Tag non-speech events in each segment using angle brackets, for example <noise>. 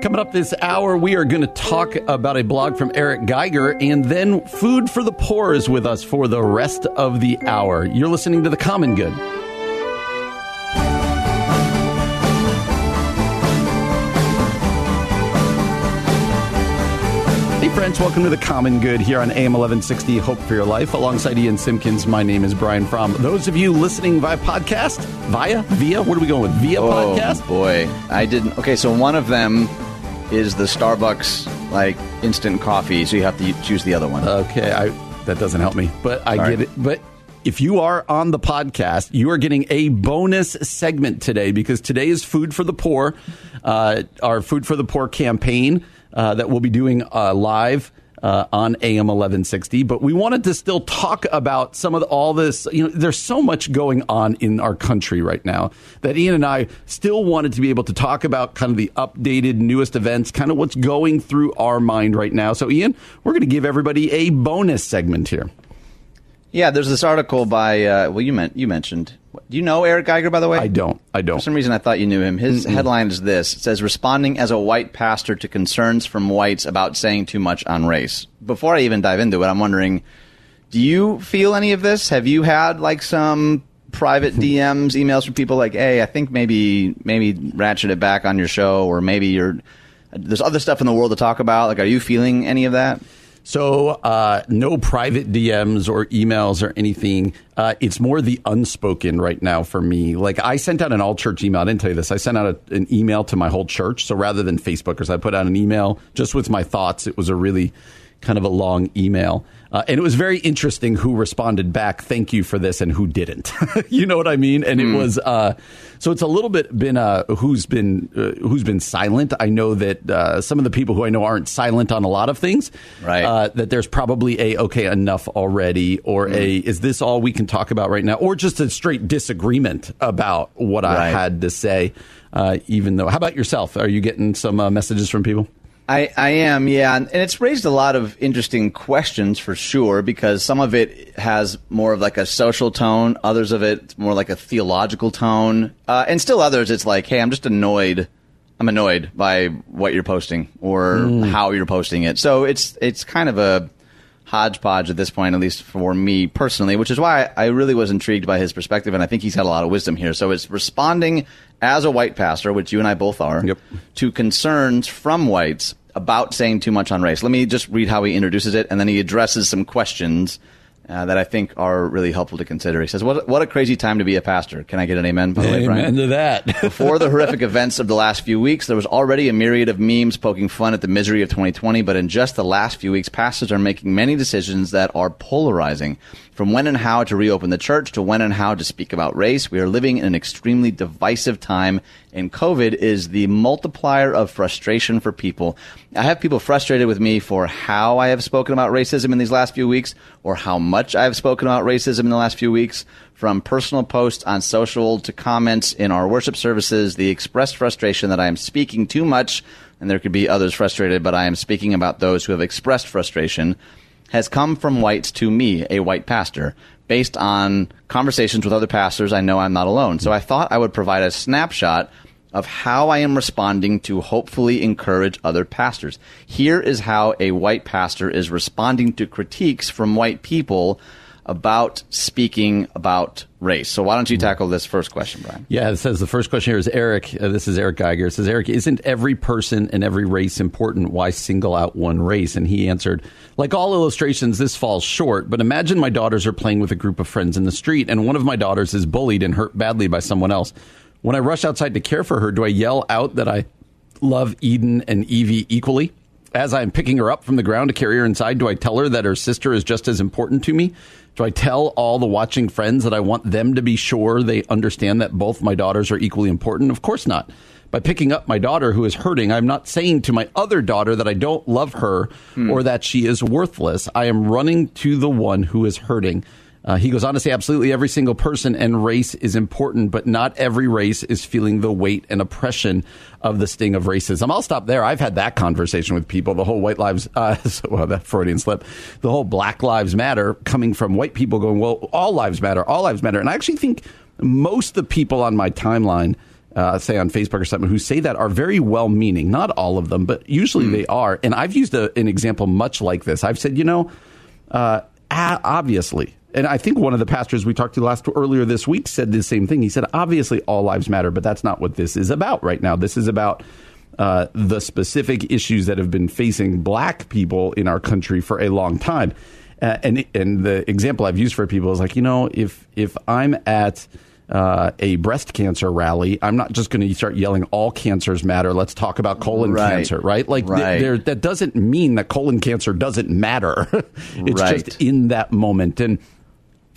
Coming up this hour, we are going to talk about a blog from Eric Geiger, and then Food for the Poor is with us for the rest of the hour. You're listening to The Common Good. Hey, friends, welcome to The Common Good here on AM 1160 Hope for Your Life. Alongside Ian Simpkins, my name is Brian Fromm. Those of you listening via podcast, via, via, what are we going with? Via oh, podcast? boy. I didn't. Okay, so one of them is the Starbucks, like, instant coffee, so you have to choose the other one. Okay, I, that doesn't help me, but I get it. But if you are on the podcast, you are getting a bonus segment today because today is Food for the Poor, uh, our Food for the Poor campaign uh, that we'll be doing uh, live. Uh, on AM 1160, but we wanted to still talk about some of the, all this. You know, there's so much going on in our country right now that Ian and I still wanted to be able to talk about kind of the updated, newest events, kind of what's going through our mind right now. So, Ian, we're going to give everybody a bonus segment here. Yeah, there's this article by uh, well, you meant you mentioned. Do you know Eric Geiger, by the way? I don't. I don't. For some reason, I thought you knew him. His Mm-mm. headline is this: It says, "Responding as a white pastor to concerns from whites about saying too much on race." Before I even dive into it, I'm wondering, do you feel any of this? Have you had like some private <laughs> DMs, emails from people like, "Hey, I think maybe maybe ratchet it back on your show, or maybe you're there's other stuff in the world to talk about." Like, are you feeling any of that? So, uh, no private DMs or emails or anything. Uh, it's more the unspoken right now for me. Like, I sent out an all church email. I didn't tell you this. I sent out a, an email to my whole church. So, rather than Facebookers, I put out an email just with my thoughts. It was a really kind of a long email. Uh, and it was very interesting who responded back, thank you for this, and who didn't. <laughs> you know what I mean? And mm. it hmm. was uh, so it's a little bit been uh, who's been uh, who's been silent. I know that uh, some of the people who I know aren't silent on a lot of things. Right. Uh, that there's probably a okay enough already, or mm. a is this all we can talk about right now, or just a straight disagreement about what right. I had to say. even though, how about yourself? Are you getting some messages from people? I, I am, yeah. And it's raised a lot of interesting questions for sure, because some of it has more of like a social tone, others of it more like a theological tone. Uh, and still others, it's like, hey, I'm just annoyed. I'm annoyed by what you're posting or mm. how you're posting it. So it's it's kind of a hodgepodge at this point, at least for me personally, which is why I really was intrigued by his perspective, and I think he's had a lot of wisdom here. So it's responding as a white pastor, which you and I both are, yep. to concerns from whites about saying too much on race. Let me just read how he introduces it, and then he addresses some questions uh, that I think are really helpful to consider. He says, "What what a crazy time to be a pastor." Can I get an amen? By the way, Brian? Amen to that. <laughs> Before the horrific events of the last few weeks, there was already a myriad of memes poking fun at the misery of 2020. But in just the last few weeks, pastors are making many decisions that are polarizing. From when and how to reopen the church to when and how to speak about race, we are living in an extremely divisive time, and COVID is the multiplier of frustration for people. I have people frustrated with me for how I have spoken about racism in these last few weeks, or how much I have spoken about racism in the last few weeks. From personal posts on social to comments in our worship services, the expressed frustration that I am speaking too much, and there could be others frustrated, but I am speaking about those who have expressed frustration has come from whites to me, a white pastor, based on conversations with other pastors. I know I'm not alone. So I thought I would provide a snapshot of how I am responding to hopefully encourage other pastors. Here is how a white pastor is responding to critiques from white people about speaking about race. So why don't you tackle this first question, Brian? Yeah, it says the first question here is Eric. Uh, this is Eric Geiger. It says, Eric, isn't every person and every race important? Why single out one race? And he answered, like all illustrations, this falls short. But imagine my daughters are playing with a group of friends in the street, and one of my daughters is bullied and hurt badly by someone else. When I rush outside to care for her, do I yell out that I love Eden and Evie equally? As I'm picking her up from the ground to carry her inside, do I tell her that her sister is just as important to me? Do I tell all the watching friends that I want them to be sure they understand that both my daughters are equally important? Of course not. By picking up my daughter who is hurting, I'm not saying to my other daughter that I don't love her hmm. or that she is worthless. I am running to the one who is hurting. Uh, he goes on to say, absolutely every single person and race is important, but not every race is feeling the weight and oppression of the sting of racism. I'll stop there. I've had that conversation with people. The whole white lives, <laughs> uh, well, that Freudian slip, the whole Black Lives Matter coming from white people going, well, all lives matter, all lives matter. And I actually think most of the people on my timeline uh, say on Facebook or something, who say that are very well meaning. Not all of them, but usually Hmm. they are. And I've used a, an example much like this. I've said, you know, uh, obviously, and I think one of the pastors we talked to last earlier this week said the same thing. He said, obviously, all lives matter, but that's not what this is about right now. This is about uh, the specific issues that have been facing black people in our country for a long time. Uh, and and the example I've used for people is like, you know, if if I'm at uh, a breast cancer rally, I'm not just going to start yelling all cancers matter. Let's talk about colon Right. cancer, right? Like th- there, that doesn't mean that colon cancer doesn't matter. <laughs> it's Right. just in that moment. And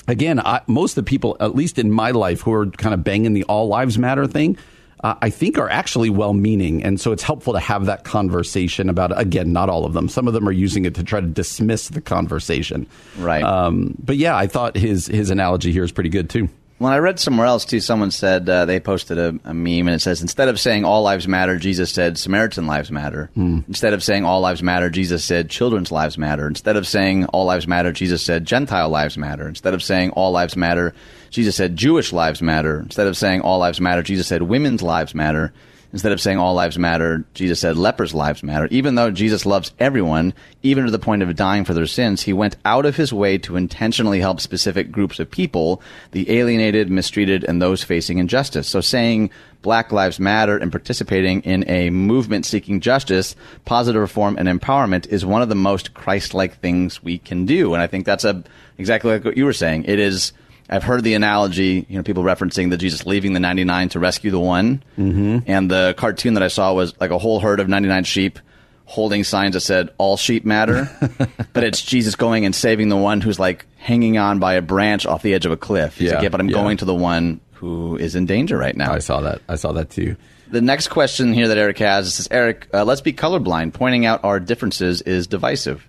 again, I, most of the people, at least in my life, who are kind of banging the all lives matter thing, uh, I think are actually well meaning. And so it's helpful to have that conversation about, again, not all of them. Some of them are using it to try to dismiss the conversation. Right. Um, but yeah, I thought his, his analogy here is pretty good too. When I read somewhere else too, someone said uh, they posted a, a meme and it says instead of saying all lives matter, Jesus said Samaritan lives matter. Instead of saying all lives matter, Jesus said children's lives matter. Instead of saying all lives matter, Jesus said Gentile lives matter. Instead of saying all lives matter, Jesus said Jewish lives matter. Instead of saying all lives matter, Jesus said women's lives matter. Instead of saying all lives matter, Jesus said lepers' lives matter. Even though Jesus loves everyone, even to the point of dying for their sins, he went out of his way to intentionally help specific groups of people, the alienated, mistreated, and those facing injustice. So saying Black Lives Matter and participating in a movement seeking justice, positive reform, and empowerment is one of the most Christ-like things we can do. And I think that's a, exactly like what you were saying. It is I've heard the analogy, you know, people referencing the Jesus leaving the 99 to rescue the one. Mm-hmm. And the cartoon that I saw was like a whole herd of 99 sheep holding signs that said all sheep matter. <laughs> but it's Jesus going and saving the one who's like hanging on by a branch off the edge of a cliff. He's Yeah, like, yeah, but I'm yeah. going to the one who is in danger right now. I saw that. I saw that too. The next question here that Eric has says, Eric, uh, let's be colorblind. Pointing out our differences is divisive.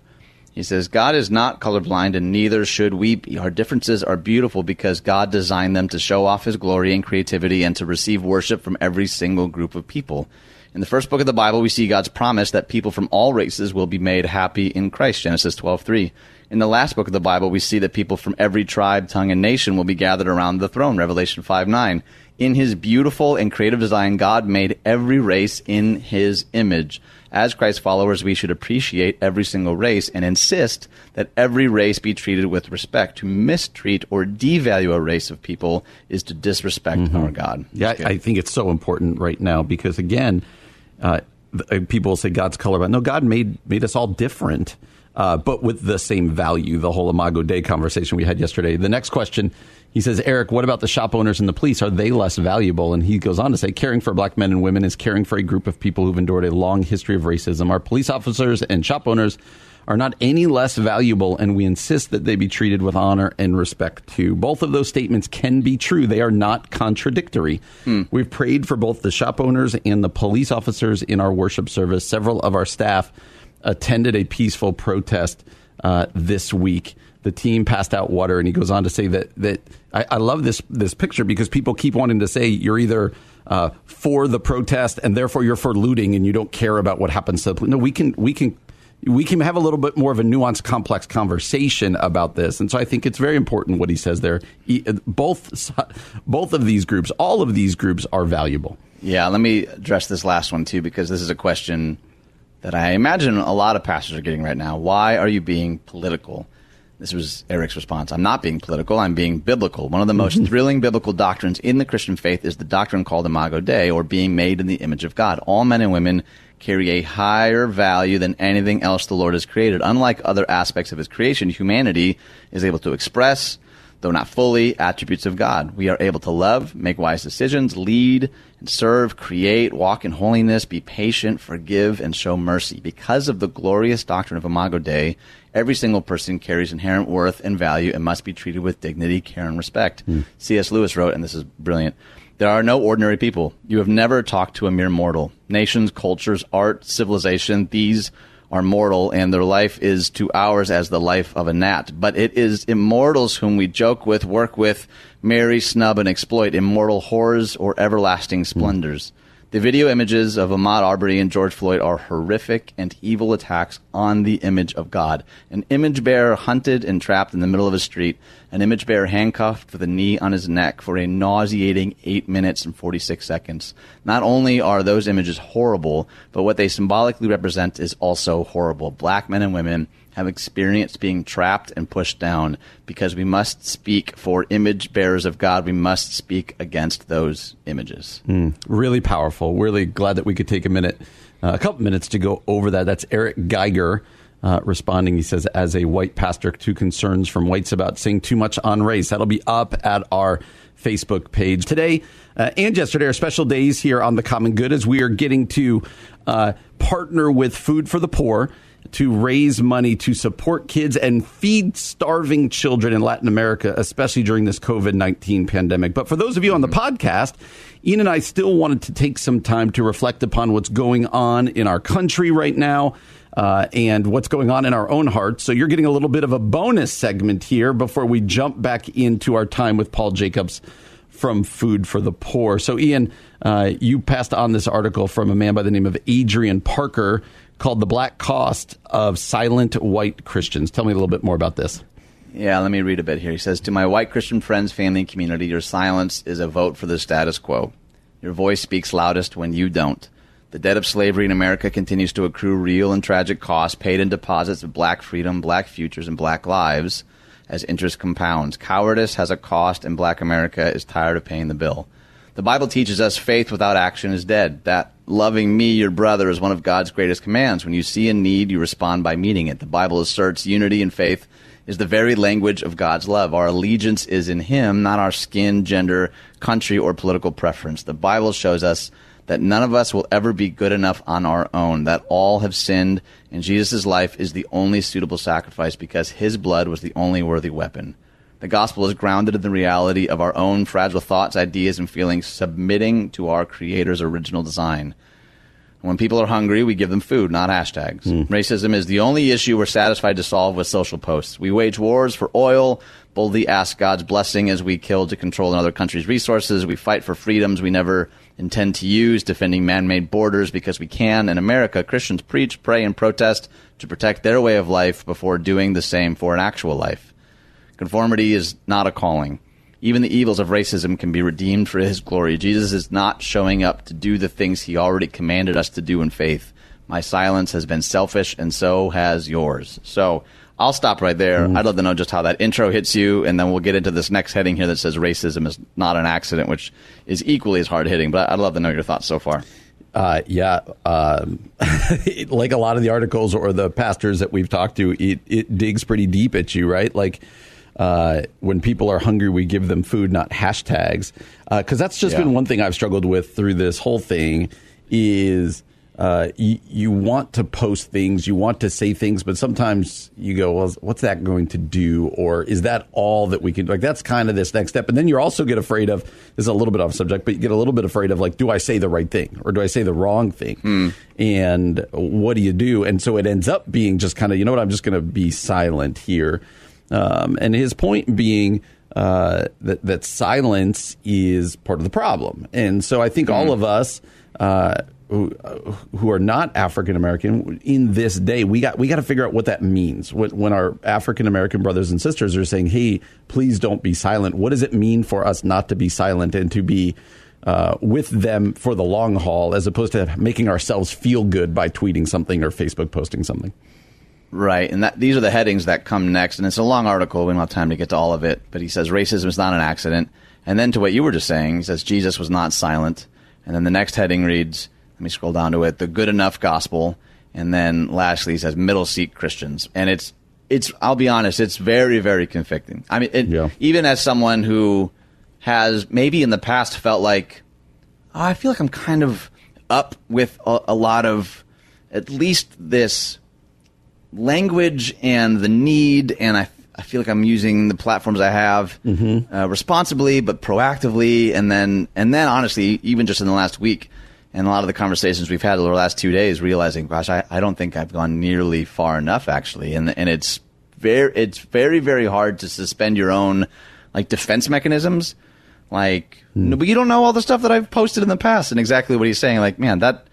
He says, God is not colorblind, and neither should we be. Our differences are beautiful because God designed them to show off His glory and creativity and to receive worship from every single group of people. In the first book of the Bible, we see God's promise that people from all races will be made happy in Christ, Genesis 12:3. In the last book of the Bible, we see that people from every tribe, tongue, and nation will be gathered around the throne, Revelation 5:9. In his beautiful and creative design, God made every race in his image. As Christ followers, we should appreciate every single race and insist that every race be treated with respect. To mistreat or devalue a race of people is to disrespect our God. Yeah, I, I think it's so important right now because again, uh, uh, people say God's colorblind. No, God made made us all different, uh, but with the same value. The whole Imago Dei conversation we had yesterday. The next question, he says, Eric, what about the shop owners and the police? Are they less valuable? And he goes on to say, caring for black men and women is caring for a group of people who've endured a long history of racism. Our police officers and shop owners are not any less valuable, and we insist that they be treated with honor and respect too. Both of those statements can be true. They are not contradictory. We've prayed for both the shop owners and the police officers in our worship service. Several of our staff attended a peaceful protest uh, this week. The team passed out water, and he goes on to say that that I, I love this this picture because people keep wanting to say you're either uh, for the protest and therefore you're for looting and you don't care about what happens to the police. No, we can we can we can have a little bit more of a nuanced, complex conversation about this, and so I think it's very important what he says there. He, both both of these groups, all of these groups, are valuable. Yeah, let me address this last one too, because this is a question that I imagine a lot of pastors are getting right now. Why are you being political? This was Eric's response. I'm not being political. I'm being biblical. One of the most mm-hmm. thrilling biblical doctrines in the Christian faith is the doctrine called Imago Dei, or being made in the image of God. All men and women carry a higher value than anything else the Lord has created. Unlike other aspects of his creation, humanity is able to express, though not fully, attributes of God. We are able to love, make wise decisions, lead and serve, create, walk in holiness, be patient, forgive, and show mercy. Because of the glorious doctrine of Imago Dei, every single person carries inherent worth and value and must be treated with dignity, care, and respect. Hmm. C.S. Lewis wrote, and this is brilliant. There are no ordinary people. You have never talked to a mere mortal. Nations, cultures, art, civilization, these are mortal, and their life is to ours as the life of a gnat. But it is immortals whom we joke with, work with, marry, snub, and exploit, immortal horrors or everlasting hmm. splendors. The video images of Ahmaud Arbery and George Floyd are horrific and evil attacks on the image of God. An image bearer hunted and trapped in the middle of a street, an image bearer handcuffed with a knee on his neck for a nauseating 8 minutes and 46 seconds. Not only are those images horrible, but what they symbolically represent is also horrible. Black men and women have experienced being trapped and pushed down because we must speak for image bearers of God. We must speak against those images. Mm, really powerful. Really glad that we could take a minute, uh, a couple minutes to go over that. That's Eric Geiger. Uh, responding, he says, as a white pastor to concerns from whites about saying too much on race. That'll be up at our Facebook page today uh, and yesterday are special days here on the Common Good as we are getting to uh, partner with Food for the Poor to raise money to support kids and feed starving children in Latin America, especially during this COVID 19 pandemic. But for those of you on the podcast, Ian and I still wanted to take some time to reflect upon what's going on in our country right now. Uh, and what's going on in our own hearts. So you're getting a little bit of a bonus segment here before we jump back into our time with Paul Jacobs from Food for the Poor. So, Ian, uh, you passed on this article from a man by the name of Adrian Parker called The Black Cost of Silent White Christians. Tell me a little bit more about this. Yeah, let me read a bit here. He says, To my white Christian friends, family, and community, your silence is a vote for the status quo. Your voice speaks loudest when you don't. The debt of slavery in America continues to accrue real and tragic costs paid in deposits of black freedom, black futures, and black lives as interest compounds. Cowardice has a cost, and black America is tired of paying the bill. The Bible teaches us faith without action is dead. That loving me, your brother, is one of God's greatest commands. When you see a need, you respond by meeting it. The Bible asserts unity in faith is the very language of God's love. Our allegiance is in Him, not our skin, gender, country, or political preference. The Bible shows us that none of us will ever be good enough on our own, that all have sinned, and Jesus' life is the only suitable sacrifice because His blood was the only worthy weapon. The gospel is grounded in the reality of our own fragile thoughts, ideas, and feelings submitting to our Creator's original design. When people are hungry, we give them food, not hashtags. Mm. Racism is the only issue we're satisfied to solve with social posts. We wage wars for oil, boldly ask God's blessing as we kill to control another country's resources. We fight for freedoms we never intend to use, defending man made borders because we can. In America, Christians preach, pray, and protest to protect their way of life before doing the same for an actual life. Conformity is not a calling. Even the evils of racism can be redeemed for his glory. Jesus is not showing up to do the things he already commanded us to do in faith. My silence has been selfish, and so has yours. So I'll stop right there. Mm. I'd love to know just how that intro hits you, and then we'll get into this next heading here that says racism is not an accident, which is equally as hard hitting. But I'd love to know your thoughts so far. Uh, yeah, uh, <laughs> like a lot of the articles or the pastors that we've talked to, it, it digs pretty deep at you, right? Like uh, when people are hungry, we give them food, not hashtags. Because uh, that's just yeah. been one thing I've struggled with through this whole thing is uh, you, you, want to post things, you want to say things, but sometimes you go, well, what's that going to do? Or is that all that we can like? That's kind of this next step. And then you also get afraid of, this is a little bit off subject, but you get a little bit afraid of like, do I say the right thing or do I say the wrong thing? Hmm. And what do you do? And so it ends up being just kind of, you know what, I'm just going to be silent here. Um, and his point being uh, that, that silence is part of the problem. And so I think all hmm. of us, uh, who, who are not African American in this day, we got we got to figure out what that means. When our African American brothers and sisters are saying, "Hey, please don't be silent," what does it mean for us not to be silent and to be uh, with them for the long haul, as opposed to making ourselves feel good by tweeting something or Facebook posting something? Right, and that, these are the headings that come next, and it's a long article. We don't have time to get to all of it, but he says racism is not an accident. And then to what you were just saying, he says Jesus was not silent. And then the next heading reads, let me scroll down to it, the good enough gospel. And then lastly, he says middle seat Christians. And it's, it's, I'll be honest, it's very, very convicting. I mean, it, yeah. even as someone who has maybe in the past felt like, oh, I feel like I'm kind of up with a, a lot of at least this language and the need, and I, I feel like I'm using the platforms I have mm-hmm. uh, responsibly, but proactively, and then and then honestly, even just in the last week, and a lot of the conversations we've had over the last two days, realizing, gosh, I, I don't think I've gone nearly far enough actually, and and it's very it's very very hard to suspend your own like defense mechanisms Like, no, but you don't know all the stuff that I've posted in the past, and exactly what he's saying. Like, man, that.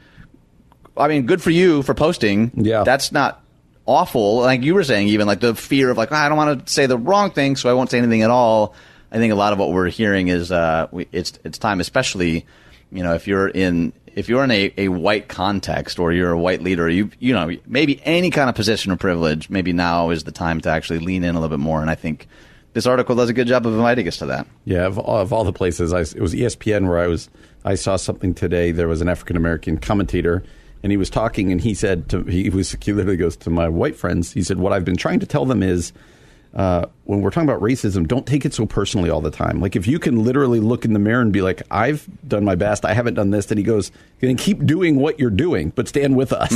I mean, good for you for posting. Yeah. that's not awful. Like you were saying, even like the fear of like "Ah, I don't want to say the wrong thing, so I won't say anything at all. I think a lot of what we're hearing is uh, we, it's it's time, especially you know if you're in if you're in a, a white context or you're a white leader, you you know maybe any kind of position of privilege. Maybe now is the time to actually lean in a little bit more. And I think this article does a good job of inviting us to that. Yeah, of all, of all the places, I, it was ESPN where I was. I saw something today. There was an African American commentator, and he was talking, and he said to he was he literally goes to my white friends. He said, "What I've been trying to tell them is." Uh, when we're talking about racism, don't take it so personally all the time. Like if you can literally look in the mirror and be like, "I've done my best. I haven't done this," then he goes, "Then keep doing what you're doing, but stand with us."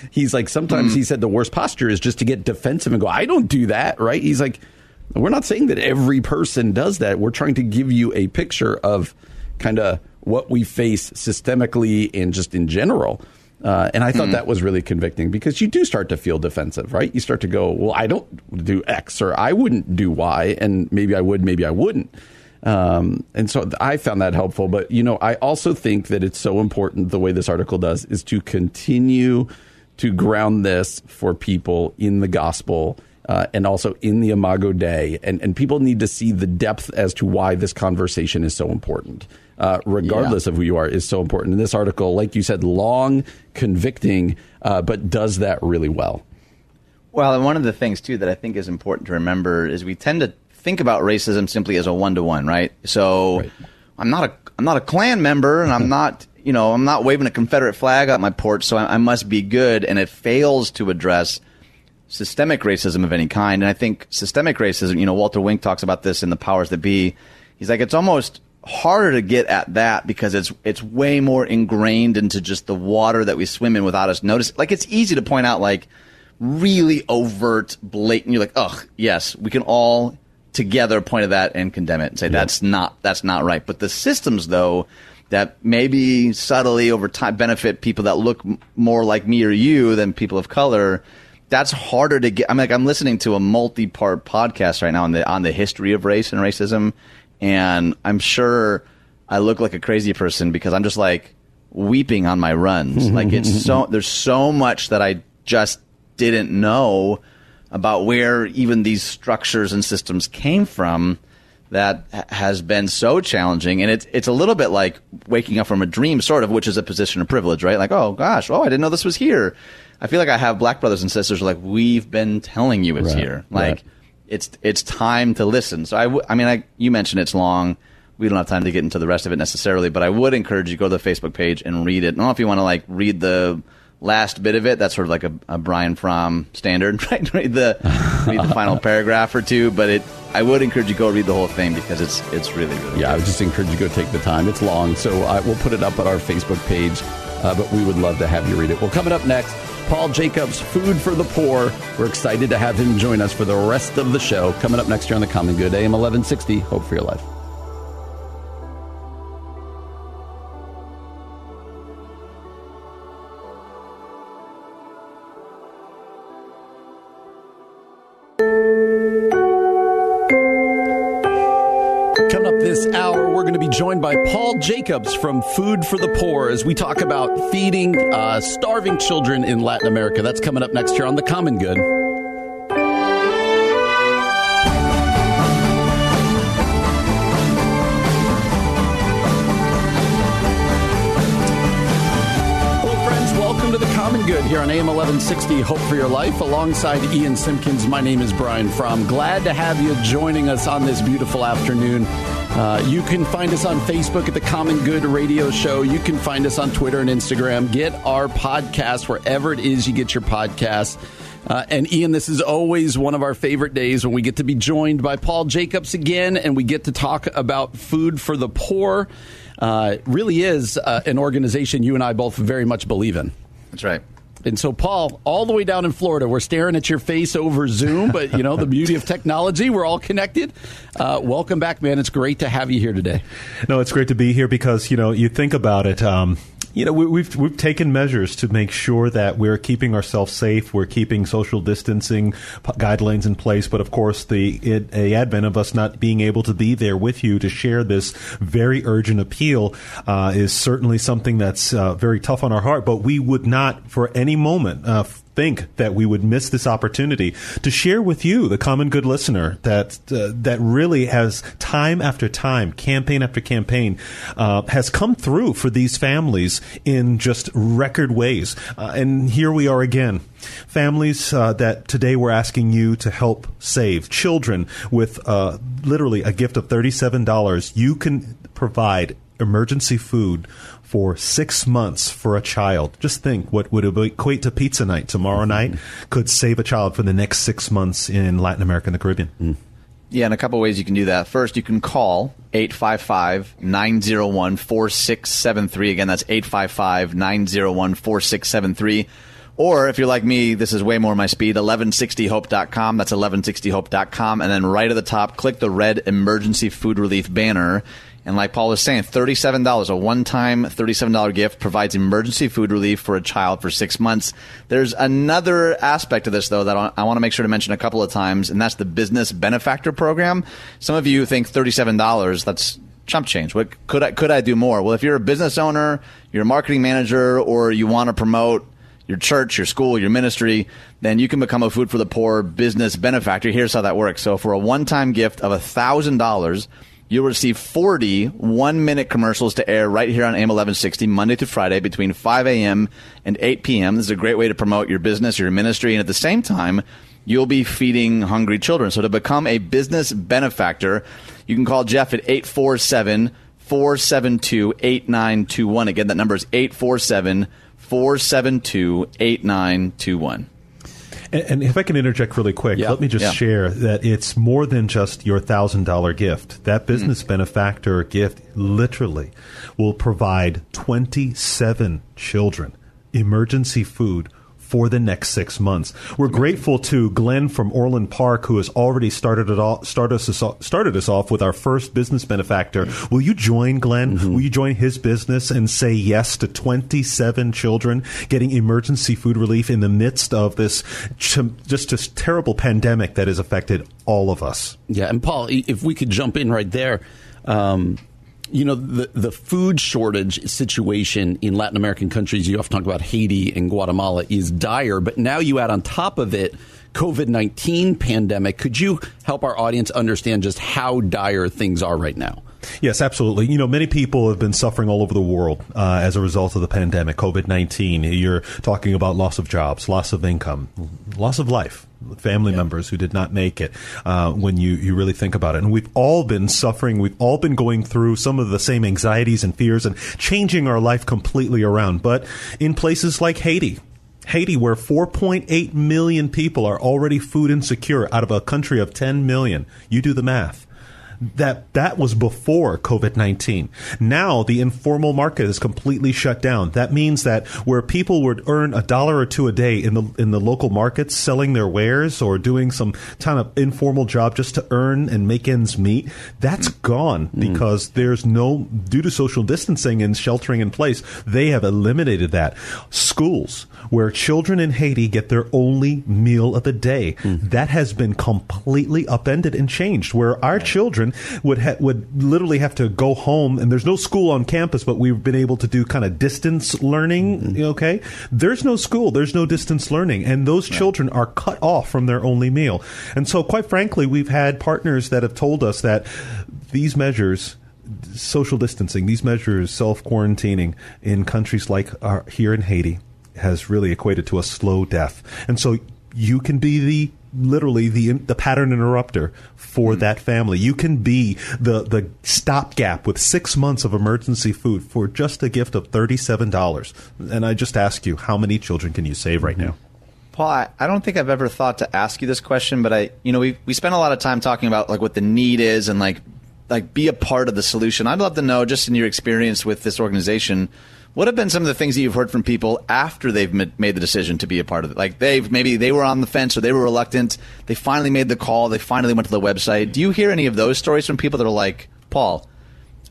<laughs> He's like, sometimes he said the worst posture is just to get defensive and go, "I don't do that," right? He's like, we're not saying that every person does that. We're trying to give you a picture of kind of what we face systemically and just in general. Uh, and I thought that was really convicting because you do start to feel defensive, right? You start to go, well, I don't do X or I wouldn't do Y, and maybe I would, maybe I wouldn't. Um, and so I found that helpful. But, you know, I also think that it's so important the way this article does is to continue to ground this for people in the gospel uh, and also in the Imago Dei. And, and people need to see the depth as to why this conversation is so important, uh, regardless of who you are, is so important. And this article, like you said, long, convicting, uh, but does that really well. Well, and one of the things too that I think is important to remember is we tend to think about racism simply as a one to one, right? So Right. I'm not a I'm not a Klan member, and I'm not you know I'm not waving a Confederate flag on my porch, so I, I must be good. And it fails to address systemic racism of any kind. And I think systemic racism, you know, Walter Wink talks about this in The Powers That Be. He's like, it's almost harder to get at that because it's it's way more ingrained into just the water that we swim in without us notice. Like it's easy to point out like really overt, blatant. You're like, ugh, yes, we can all together point at that and condemn it and say that's not that's not right. But the systems though that maybe subtly over time benefit people that look m- more like me or you than people of color. That's harder to get. I'm like I'm listening to a multi-part podcast right now on the on the history of race and racism, and I'm sure I look like a crazy person because I'm just like weeping on my runs. <laughs> like it's so there's so much that I just didn't know about where even these structures and systems came from that has been so challenging. And it's it's a little bit like waking up from a dream sort of which is a position of privilege right? Like oh gosh oh I didn't know this was here. I feel like I have black brothers and sisters who are like we've been telling you it's Right, here. Like right. It's it's time to listen. So I w- I mean I, you mentioned it's long. We don't have time to get into the rest of it necessarily but I would encourage you to go to the Facebook page and read it. I don't know if you want to like read the last bit of it. That's sort of like a, a Brian Fromm standard <laughs> right? Read the read the final paragraph or two but it I would encourage you to go read the whole thing because it's it's really really Yeah, I would just encourage you to go take the time. It's long, so I, we'll put it up at our Facebook page, uh, but we would love to have you read it. Well, coming up next, Paul Jacobs, Food for the Poor. We're excited to have him join us for the rest of the show. Coming up next year on The Common Good, AM 1160. Hope for your life. Joined by Paul Jacobs from Food for the Poor as we talk about feeding uh, starving children in Latin America. That's coming up next year on The Common Good. Hello, friends. Welcome to The Common Good here on AM 1160 Hope for Your Life. Alongside Ian Simpkins, my name is Brian Fromm. Glad to have you joining us on this beautiful afternoon. Uh, you can find us on Facebook at The Common Good Radio Show. You can find us on Twitter and Instagram. Get our podcast wherever it is you get your podcasts. Uh, and Ian, this is always one of our favorite days when we get to be joined by Paul Jacobs again, and we get to talk about food for the poor. Uh, really is uh, an organization you and I both very much believe in. That's right. And so, Paul, all the way down in Florida, we're staring at your face over Zoom, but you know, the beauty of technology, we're all connected. Uh, welcome back, man. It's great to have you here today. No, it's great to be here because you know you think about it. Um, You know, we, we've we've taken measures to make sure that we're keeping ourselves safe. We're keeping social distancing guidelines in place. But of course, the it, a advent of us not being able to be there with you to share this very urgent appeal uh, is certainly something that's uh, very tough on our heart. But we would not, for any moment, uh, think that we would miss this opportunity to share with you, the common good listener, that uh, that really has time after time, campaign after campaign, uh, has come through for these families in just record ways. Uh, and here we are again. Families uh, that today we're asking you to help save. Children with uh, literally a gift of $37. You can provide emergency food for six months for a child. Just think what would equate to pizza night tomorrow night could save a child for the next six months in Latin America and the Caribbean. Mm. Yeah, in a couple ways you can do that. First, you can call 855 901 4673. Again, that's 855 901 4673. Or if you're like me, this is way more my speed, 1160hope.com. That's 1160hope.com. And then right at the top, click the red emergency food relief banner and like Paul was saying, $37, a one time $37 gift provides emergency food relief for a child for six months. There's another aspect of this, though, that I want to make sure to mention a couple of times, and that's the business benefactor program. Some of you think $37, that's chump change. What could I, could I do more? Well, if you're a business owner, you're a marketing manager, or you want to promote your church, your school, your ministry, then you can become a Food for the Poor business benefactor. Here's how that works. So for a one time gift of $1,000, You'll receive 40 one minute commercials to air right here on AM 1160, Monday through Friday between 5 a.m. and 8 p.m. This is a great way to promote your business your ministry. And at the same time, you'll be feeding hungry children. So to become a business benefactor, you can call Jeff at 847 472 8921. Again, that number is 847 472 8921. And, if I can interject really quick, yeah. let me just yeah. share that it's more than just your thousand dollar gift. That business mm. benefactor gift literally will provide twenty seven children emergency food for the next six months. We're grateful to Glenn from Orland Park, who has already started it all, started us, started us off with our first business benefactor. Will you join Glenn? Mm-hmm. Will you join his business and say yes to 27 children getting emergency food relief in the midst of this just this terrible pandemic that has affected all of us? Yeah, and Paul, if we could jump in right there. Um, you know the the food shortage situation in Latin American countries. You often talk about Haiti and Guatemala is dire, but now you add on top of it COVID nineteen pandemic. Could you help our audience understand just how dire things are right now? Yes, absolutely. You know, many people have been suffering all over the world uh, as a result of the pandemic, COVID 19. You're talking about loss of jobs, loss of income, loss of life, family yeah. members who did not make it uh, when you, you really think about it. And we've all been suffering. We've all been going through some of the same anxieties and fears and changing our life completely around. But in places like Haiti, Haiti, where 4.8 million people are already food insecure out of a country of 10 million, you do the math that that was before COVID-19. Now the informal market is completely shut down. That means that where people would earn a dollar or two a day in the in the local markets selling their wares or doing some kind of informal job just to earn and make ends meet, that's gone mm. because there's no due to social distancing and sheltering in place, they have eliminated that. Schools where children in Haiti get their only meal of the day, mm. that has been completely upended and changed where our children would ha- would literally have to go home, and there's no school on campus, but we've been able to do kind of distance learning. Mm-hmm. Okay, there's no school, there's no distance learning, and those right. children are cut off from their only meal. And so, quite frankly, we've had partners that have told us that these measures social distancing, these measures, self quarantining in countries like our, here in Haiti, has really equated to a slow death. And so you can be the literally the the pattern interrupter for mm-hmm. that family. You can be the the stopgap with six months of emergency food for just a gift of thirty seven dollars. And I just ask you, how many children can you save right mm-hmm. now? Paul, I, I don't think I've ever thought to ask you this question, but I, you know, we we spend a lot of time talking about like what the need is and like like be a part of the solution. I'd love to know, just in your experience with this organization, what have been some of the things that you've heard from people after they've made the decision to be a part of it? Like they've maybe they were on the fence or they were reluctant. They finally made the call. They finally went to the website. Do you hear any of those stories from people that are like, Paul,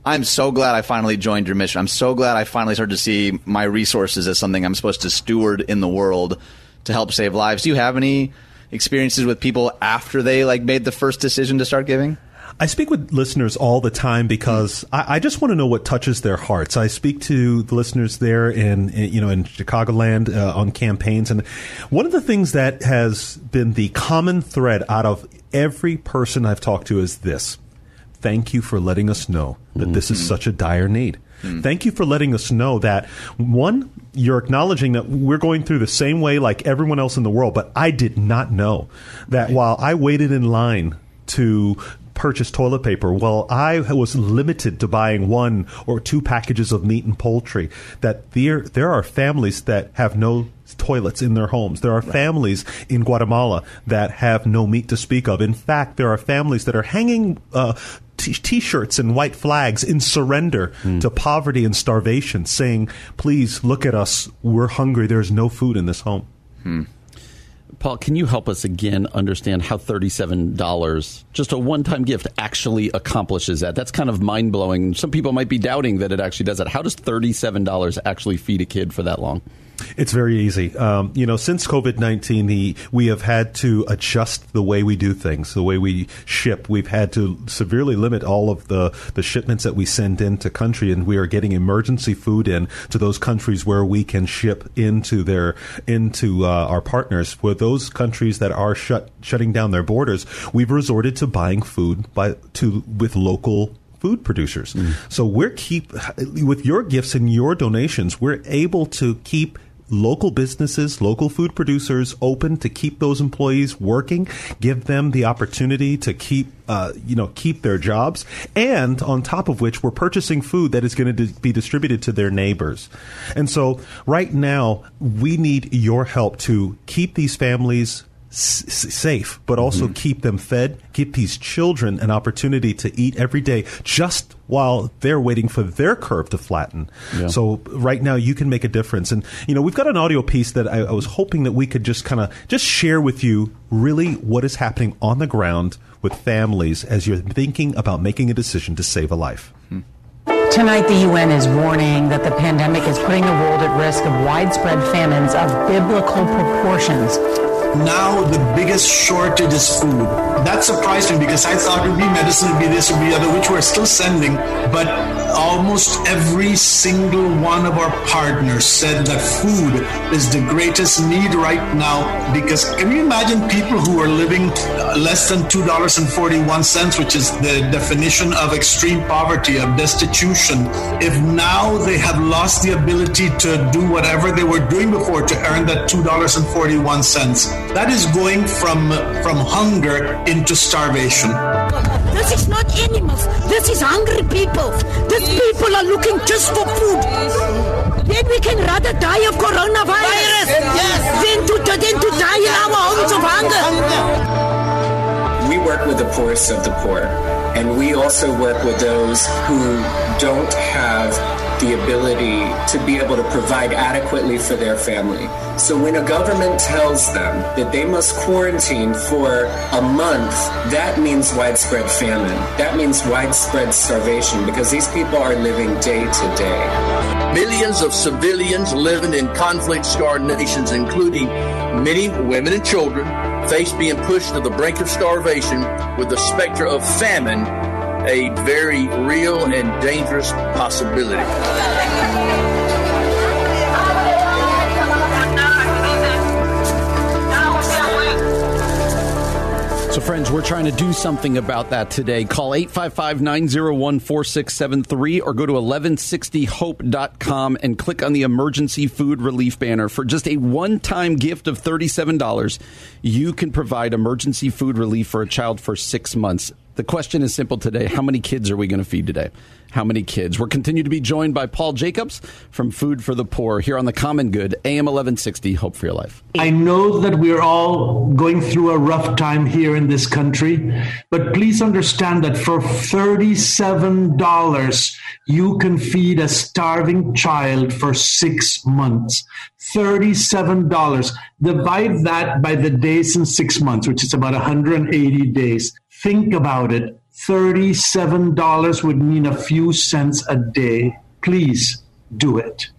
I'm so glad I finally joined your mission. I'm so glad I finally started to see my resources as something I'm supposed to steward in the world to help save lives. Do you have any experiences with people after they like made the first decision to start giving? I speak with listeners all the time because I, I, just want to know what touches their hearts. I speak to the listeners there in, in you know in Chicagoland uh, on campaigns, and one of the things that has been the common thread out of every person I've talked to is this: Thank you for letting us know that mm-hmm. this is mm-hmm. such a dire need. Mm. Thank you for letting us know that one, you're acknowledging that we're going through the same way like everyone else in the world, but I did not know that while I waited in line to purchase toilet paper. Well, I was limited to buying one or two packages of meat and poultry. That there there are families that have no toilets in their homes. There are right. families in Guatemala that have no meat to speak of. In fact, there are families that are hanging uh, t- shirts and white flags in surrender mm. to poverty and starvation, saying, "Please look at us. We're hungry. There's no food in this home." Hmm. Paul, can you help us again understand how $37, just a one time gift, actually accomplishes that? That's kind of mind blowing. Some people might be doubting that it actually does that. How does $37 actually feed a kid for that long? It's very easy. Um, you know, since COVID 19, we have had to adjust the way we do things, the way we ship. We've had to severely limit all of the, the shipments that we send into country, and we are getting emergency food in to those countries where we can ship into their into uh, our partners. For those countries that are shut shutting down their borders, we've resorted to buying food by to with local food producers. Mm. So we're keep with your gifts and your donations, we're able to keep local businesses, local food producers open to keep those employees working, give them the opportunity to keep, uh, you know, keep their jobs, and on top of which, we're purchasing food that is going to be distributed to their neighbors. And so, right now, we need your help to keep these families safe, but also mm-hmm. keep them fed, keep these children an opportunity to eat every day just while they're waiting for their curve to flatten. Yeah. So right now you can make a difference. And, you know, we've got an audio piece that I, I was hoping that we could just kind of just share with you really what is happening on the ground with families as you're thinking about making a decision to save a life. Hmm. Tonight, the UN is warning that the pandemic is putting the world at risk of widespread famines of biblical proportions now the biggest shortage is food. That surprised me because I thought it would be medicine, it would be this, it would be other, which we're still sending. But almost every single one of our partners said that food is the greatest need right now because can you imagine people who are living less than $2.41, which is the definition of extreme poverty, of destitution, if now they have lost the ability to do whatever they were doing before to earn that $2.41? That is going from from hunger into starvation. This is not animals. This is hungry people. These people are looking just for food. Then we can rather die of coronavirus yes. than, to, than to die in our homes of hunger. We work with the poorest of the poor, and we also work with those who don't have the ability to be able to provide adequately for their family. So when a government tells them that they must quarantine for a month, that means widespread famine. That means widespread starvation because these people are living day to day. Millions of civilians living in conflict scarred nations, including many women and children, face being pushed to the brink of starvation with the specter of famine a very real and dangerous possibility. So, friends, we're trying to do something about that today. Call 855 901 4673 or go to 1160hope.com and click on the emergency food relief banner. For just a one time gift of $37, you can provide emergency food relief for a child for six months. The question is simple today. How many kids are we going to feed today? How many kids? We're continuing to be joined by Paul Jacobs from Food for the Poor here on the Common Good, AM 1160, Hope for Your Life. I know that we're all going through a rough time here in this country, but please understand that for $37, you can feed a starving child for six months. $37. Divide that by the days in six months, which is about 180 days think about it $37 would mean a few cents a day. Please do it.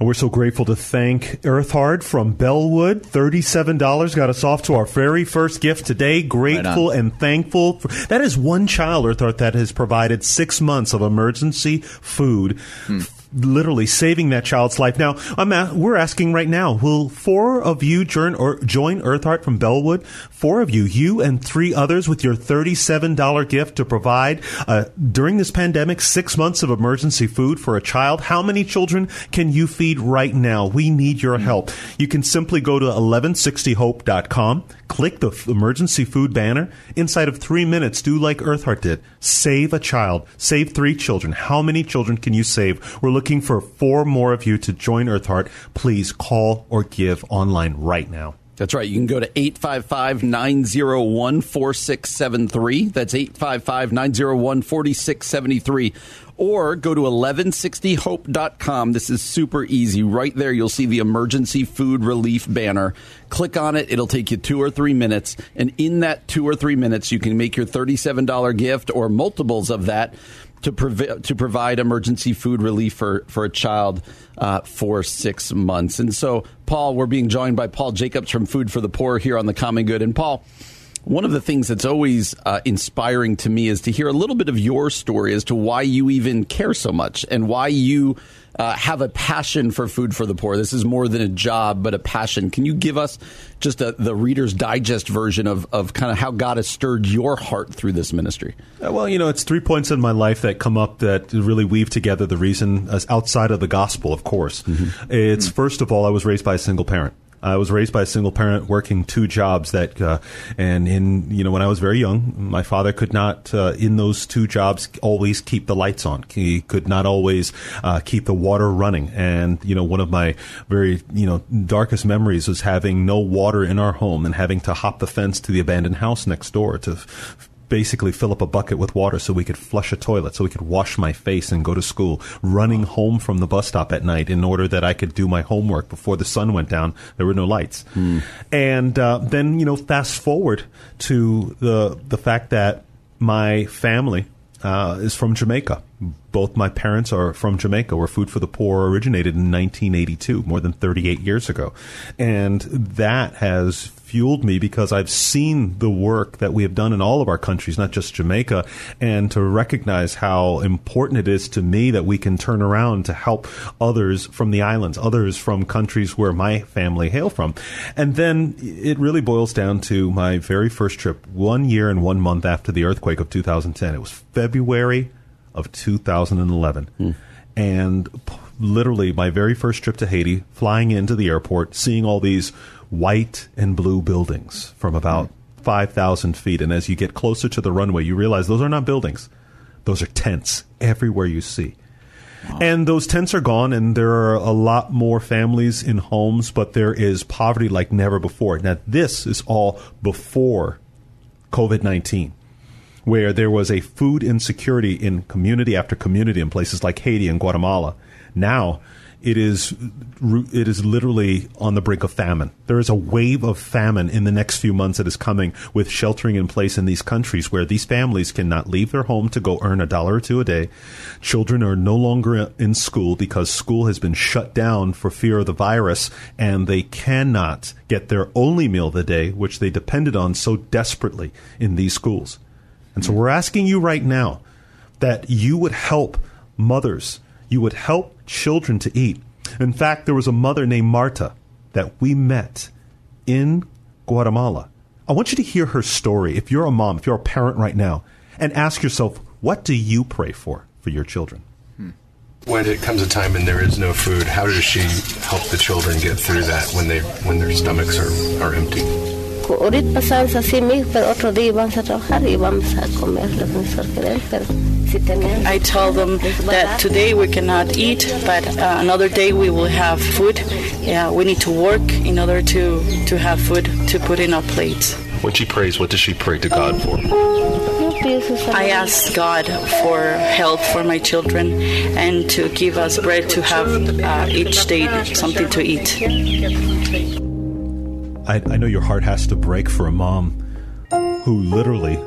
And we're so grateful to thank Earthheart from Bellwood. $37 got us off to our very first gift today. Grateful right and thankful. For, that is one child, Earthheart, that has provided six months of emergency food. Hmm literally saving that child's life. Now, a- we're asking right now: Will four of you join or join Earthheart from Bellwood? Four of you, you and three others, with your thirty-seven dollar gift to provide uh, during this pandemic six months of emergency food for a child. How many children can you feed right now? We need your help. You can simply go to 1160hope.com, click the emergency food banner. Inside of three minutes, do like Earthheart did: save a child, save three children. How many children can you save? We're looking for four more of you to join Earthheart. Please call or give online right now. That's right. You can go to 855 901 4673. That's 855 901 4673. Or go to 1160hope.com. This is super easy. Right there, you'll see the emergency food relief banner. Click on it. It'll take you two or three minutes. And in that two or three minutes, you can make your $37 gift or multiples of that to, prov- to provide emergency food relief for, for a child uh, for six months. And so, Paul, we're being joined by Paul Jacobs from Food for the Poor here on the Common Good. And Paul, one of the things that's always uh, inspiring to me is to hear a little bit of your story as to why you even care so much and why you uh, have a passion for food for the poor. This is more than a job, but a passion. Can you give us just a, the Reader's Digest version of, of kind of how God has stirred your heart through this ministry? Uh, well, you know, it's three points in my life that come up that really weave together the reason outside of the gospel, of course. Mm-hmm. It's mm-hmm. first of all, I was raised by a single parent. I was raised by a single parent working two jobs that, uh, and in, you know, when I was very young, my father could not, uh, in those two jobs, always keep the lights on. He could not always, uh, keep the water running. And, you know, one of my very, you know, darkest memories was having no water in our home and having to hop the fence to the abandoned house next door to basically fill up a bucket with water so we could flush a toilet, so we could wash my face and go to school, running home from the bus stop at night in order that I could do my homework before the sun went down. There were no lights. And uh, then, you know, fast forward to the, the fact that my family uh, is from Jamaica. Both my parents are from Jamaica, where Food for the Poor originated in 1982, more than 38 years ago. And that has fueled me because I've seen the work that we have done in all of our countries, not just Jamaica, and to recognize how important it is to me that we can turn around to help others from the islands, others from countries where my family hail from. And then it really boils down to my very first trip, one year and one month after the earthquake of 2010. It was February of 2011. Hmm. And literally my very first trip to Haiti, flying into the airport, seeing all these white and blue buildings from about 5,000 feet. And as you get closer to the runway, you realize those are not buildings, those are tents everywhere you see. Wow. And those tents are gone, and there are a lot more families in homes, but there is poverty like never before. Now, this is all before COVID 19, where there was a food insecurity in community after community in places like Haiti and Guatemala. Now, it is it is literally on the brink of famine. There is a wave of famine in the next few months that is coming with sheltering in place in these countries where these families cannot leave their home to go earn a dollar or two a day. Children are no longer in school because school has been shut down for fear of the virus and they cannot get their only meal of the day which they depended on so desperately in these schools. And so we're asking you right now that you would help mothers you would help children to eat. In fact, there was a mother named Marta that we met in Guatemala. I want you to hear her story. If you're a mom, if you're a parent right now, and ask yourself, what do you pray for for your children? Hmm. When it comes a time and there is no food, how does she help the children get through that when they when their stomachs are, are empty? Ahorita pasamos así, pero otro día vamos a trabajar y vamos a comer lo que nosotros queremos, pero I tell them that today we cannot eat, but uh, another day we will have food. Yeah, we need to work in order to, to have food to put in our plates. When she prays, what does she pray to God for? I ask God for help for my children and to give us bread to have uh, each day something to eat. I, I know your heart has to break for a mom who literally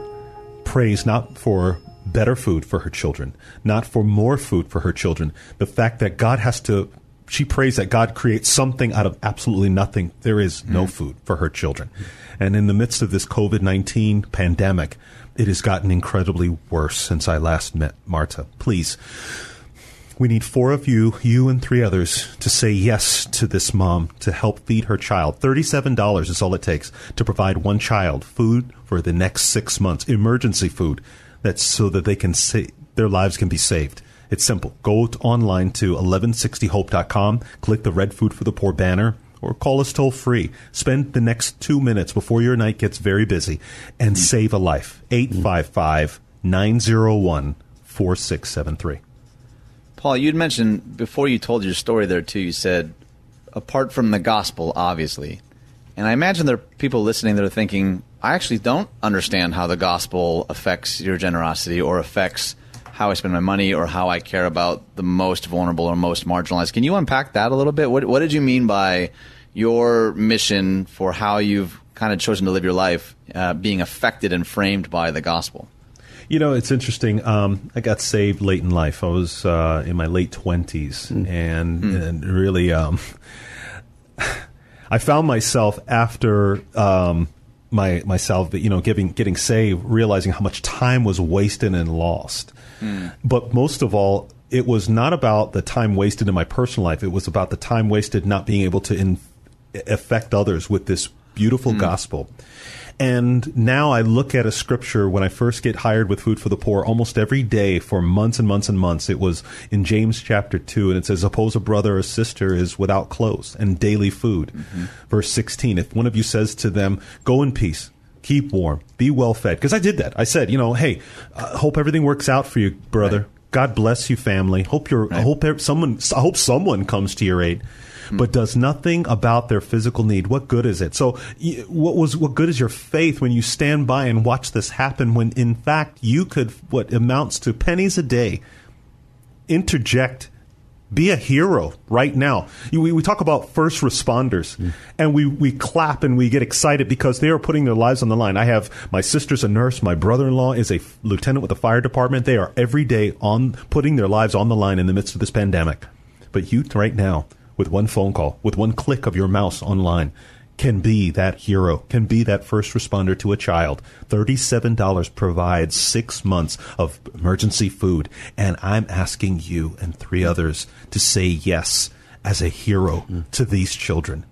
prays not for better food for her children, not for more food for her children. The fact that God has to, she prays that God creates something out of absolutely nothing. There is no mm-hmm. food for her children. And in the midst of this COVID 19 pandemic, it has gotten incredibly worse since I last met Marta. Please, we need four of you, you and three others, to say yes to this mom to help feed her child. $37 is all it takes to provide one child food for the next six months, emergency food, that's so that they can say their lives can be saved. It's simple. Go to online to 1160hope.com, click the Red Food for the Poor banner, or call us toll free. Spend the next two minutes before your night gets very busy and mm. save a life. 855 901 4673. Paul, you'd mentioned before you told your story there too. You said, apart from the gospel, obviously, and I imagine there are people listening that are thinking, I actually don't understand how the gospel affects your generosity or affects how I spend my money or how I care about the most vulnerable or most marginalized. Can you unpack that a little bit? What, what did you mean by your mission for how you've kind of chosen to live your life uh, being affected and framed by the gospel? You know, it's interesting. Um, I got saved late in life. I was uh, in my late 20s, and, and really, um, <laughs> I found myself after um, my myself, you know, giving getting saved, realizing how much time was wasted and lost. Hmm. But most of all, it was not about the time wasted in my personal life. It was about the time wasted not being able to in, affect others with this beautiful hmm. gospel. And now I look at a scripture when I first get hired with Food for the Poor almost every day for months and months and months. It was in James chapter 2, and it says, Suppose a brother or sister is without clothes and daily food. Verse 16, if one of you says to them, Go in peace, keep warm, be well fed. Because I did that. I said, you know, hey, uh, hope everything works out for you, brother. God bless you, family. Hope you're. I hope someone. I hope someone comes to your aid, Hmm. but does nothing about their physical need. What good is it? So, what was what good is your faith when you stand by and watch this happen? When in fact you could what amounts to pennies a day interject be a hero right now. You- We, we talk about first responders hmm. and we, we clap and we get excited because they are putting their lives on the line. I have my sister's a nurse. My brother-in-law is a f- lieutenant with the fire department. They are every day on putting their lives on the line in the midst of this pandemic. But you right now, with one phone call, with one click of your mouse online, can be that hero, can be that first responder to a child. $37 provides six months of emergency food. And I'm asking you and three others to say yes as a hero to these children.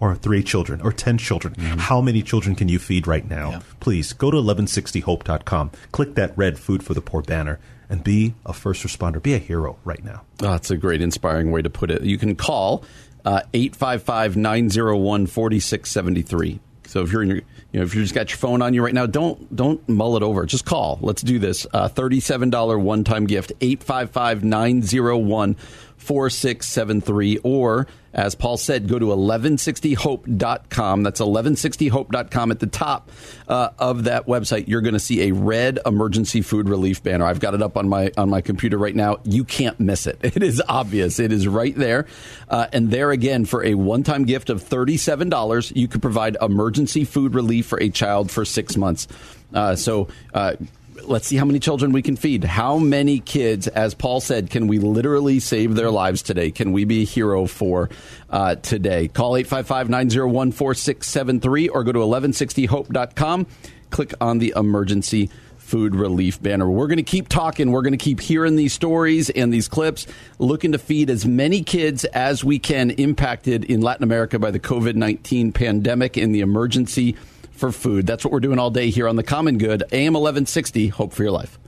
Or three children, or ten children. Mm-hmm. How many children can you feed right now? Please go to 1160hope.com, click that red Food for the Poor banner, and be a first responder. Be a hero right now. Oh, that's a great, inspiring way to put it. You can call uh, 855 901 4673. So if you're in your, you know, if you just got your phone on you right now, don't don't mull it over. Just call. Let's do this. Uh, Thirty-seven dollar one-time gift. 855-901 4673 or as Paul said, go to 1160hope.com. That's 1160hope.com. At the top uh, of that website, you're going to see a red emergency food relief banner. I've got it up on my on my computer right now. You can't miss it. <laughs> It is obvious. It is right there. Uh, and there again, for a one-time gift of $37, you could provide emergency food relief for a child for six months. Uh, so uh, let's see how many children we can feed. How many kids, as Paul said, can we literally save their lives today? Can we be a hero for uh, today? Call 855 901 4673 or go to 1160hope.com. Click on the emergency food relief banner. We're going to keep talking. We're going to keep hearing these stories and these clips, looking to feed as many kids as we can impacted in Latin America by the COVID 19 pandemic and the emergency for food. That's what we're doing all day here on The Common Good, AM 1160. Hope for your life.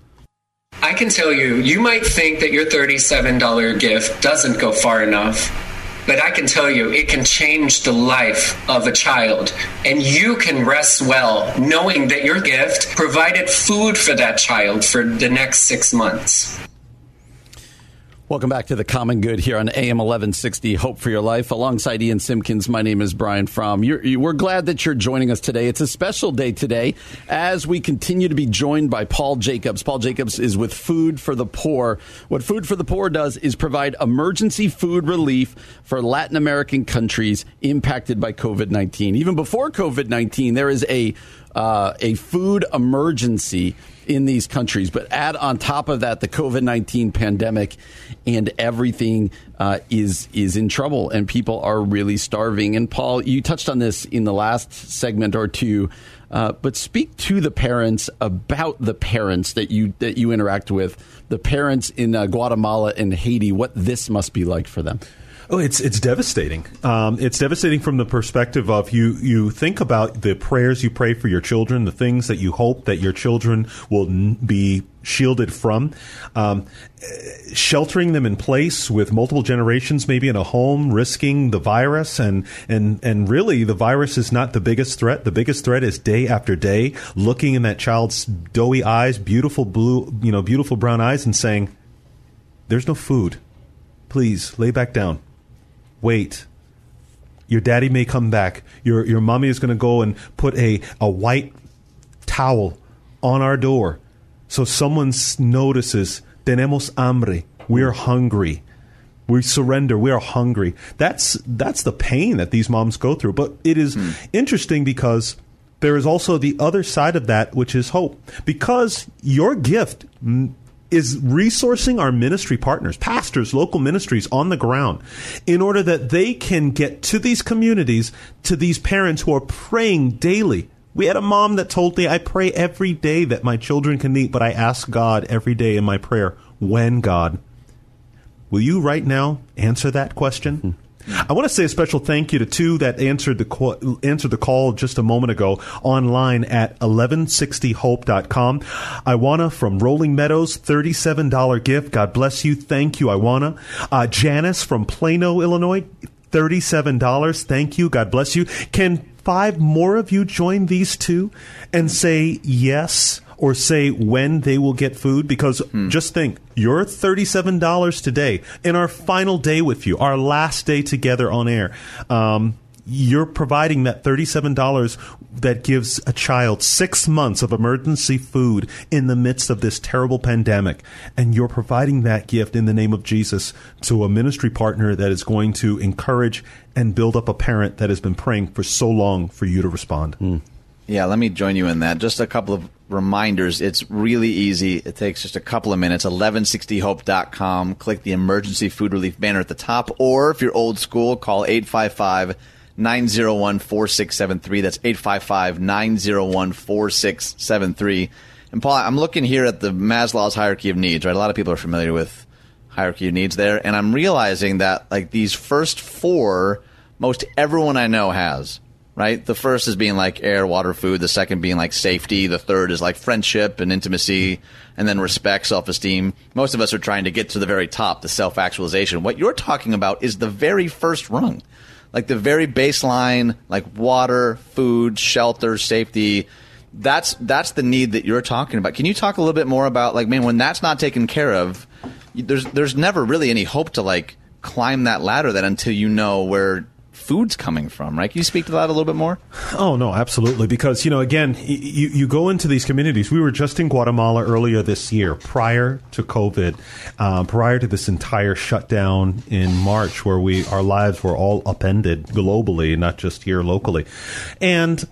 I can tell you, you might think that your $37 gift doesn't go far enough, but I can tell you it can change the life of a child. And you can rest well knowing that your gift provided food for that child for the next six months. Welcome back to the Common Good here on AM 1160. Hope for your life. Alongside Ian Simpkins, my name is Brian Fromm. You're, you, we're glad that you're joining us today. It's a special day today as we continue to be joined by Paul Jacobs. Paul Jacobs is with Food for the Poor. What Food for the Poor does is provide emergency food relief for Latin American countries impacted by COVID 19. Even before COVID 19, there is a uh, a food emergency in these countries. But add on top of that the COVID nineteen pandemic, and everything uh, is is in trouble, and people are really starving. And Paul, you touched on this in the last segment or two. Uh, but speak to the parents about the parents that you that you interact with, the parents in uh, Guatemala and Haiti. What this must be like for them. Oh, it's it's devastating. Um, it's devastating from the perspective of you. You think about the prayers you pray for your children, the things that you hope that your children will n- be shielded from, um, sheltering them in place with multiple generations, maybe in a home, risking the virus, and and and really, the virus is not the biggest threat. The biggest threat is day after day, looking in that child's doughy eyes, beautiful blue, you know, beautiful brown eyes, and saying, "There's no food. Please lay back down." Wait. Your daddy may come back. Your your mommy is going to go and put a, a white towel on our door so someone notices tenemos hambre. We're hungry. We surrender. We are hungry. That's that's the pain that these moms go through. But it is hmm. interesting because there is also the other side of that, which is hope. Because your gift is resourcing our ministry partners, pastors, local ministries on the ground in order that they can get to these communities, to these parents who are praying daily. We had a mom that told me, I pray every day that my children can eat, but I ask God every day in my prayer, when God? Will you right now answer that question? Hmm. I want to say a special thank you to two that answered the answered the call just a moment ago online at 1160hope.com. Iwana from Rolling Meadows, $37 gift. God bless you. Thank you, Iwana. Uh, Janice from Plano, Illinois, $37. Thank you. God bless you. Can five more of you join these two and say yes? Or say when they will get food? Because hmm. just think, you're $37 today in our final day with you, our last day together on air. Um, you're providing that $37 that gives a child six months of emergency food in the midst of this terrible pandemic. And you're providing that gift in the name of Jesus to a ministry partner that is going to encourage and build up a parent that has been praying for so long for you to respond. Mm. Yeah, let me join you in that. Just a couple of reminders. It's really easy. It takes just a couple of minutes. 1160hope.com. Click the emergency food relief banner at the top. Or if you're old school, call 855 901 4673. That's 855 901 4673. And Paul, I'm looking here at the Maslow's hierarchy of needs, right? A lot of people are familiar with hierarchy of needs there. And I'm realizing that, like, these first four, most everyone I know has right? The first is being like air, water, food. The second being like safety. The third is like friendship and intimacy, and then respect, self esteem. Most of us are trying to get to the very top, the self actualization. What you're talking about is the very first rung, like the very baseline, like water, food, shelter, safety. That's that's the need that you're talking about. Can you talk a little bit more about like, man, when that's not taken care of, there's there's never really any hope to like climb that ladder that until you know where food's coming from, right? Can you speak to that a little bit more? Oh no, absolutely. Because you know, again, you you go into these communities. We were just in Guatemala earlier this year, prior to COVID, um, prior to this entire shutdown in March, where we our lives were all upended globally, not just here locally, and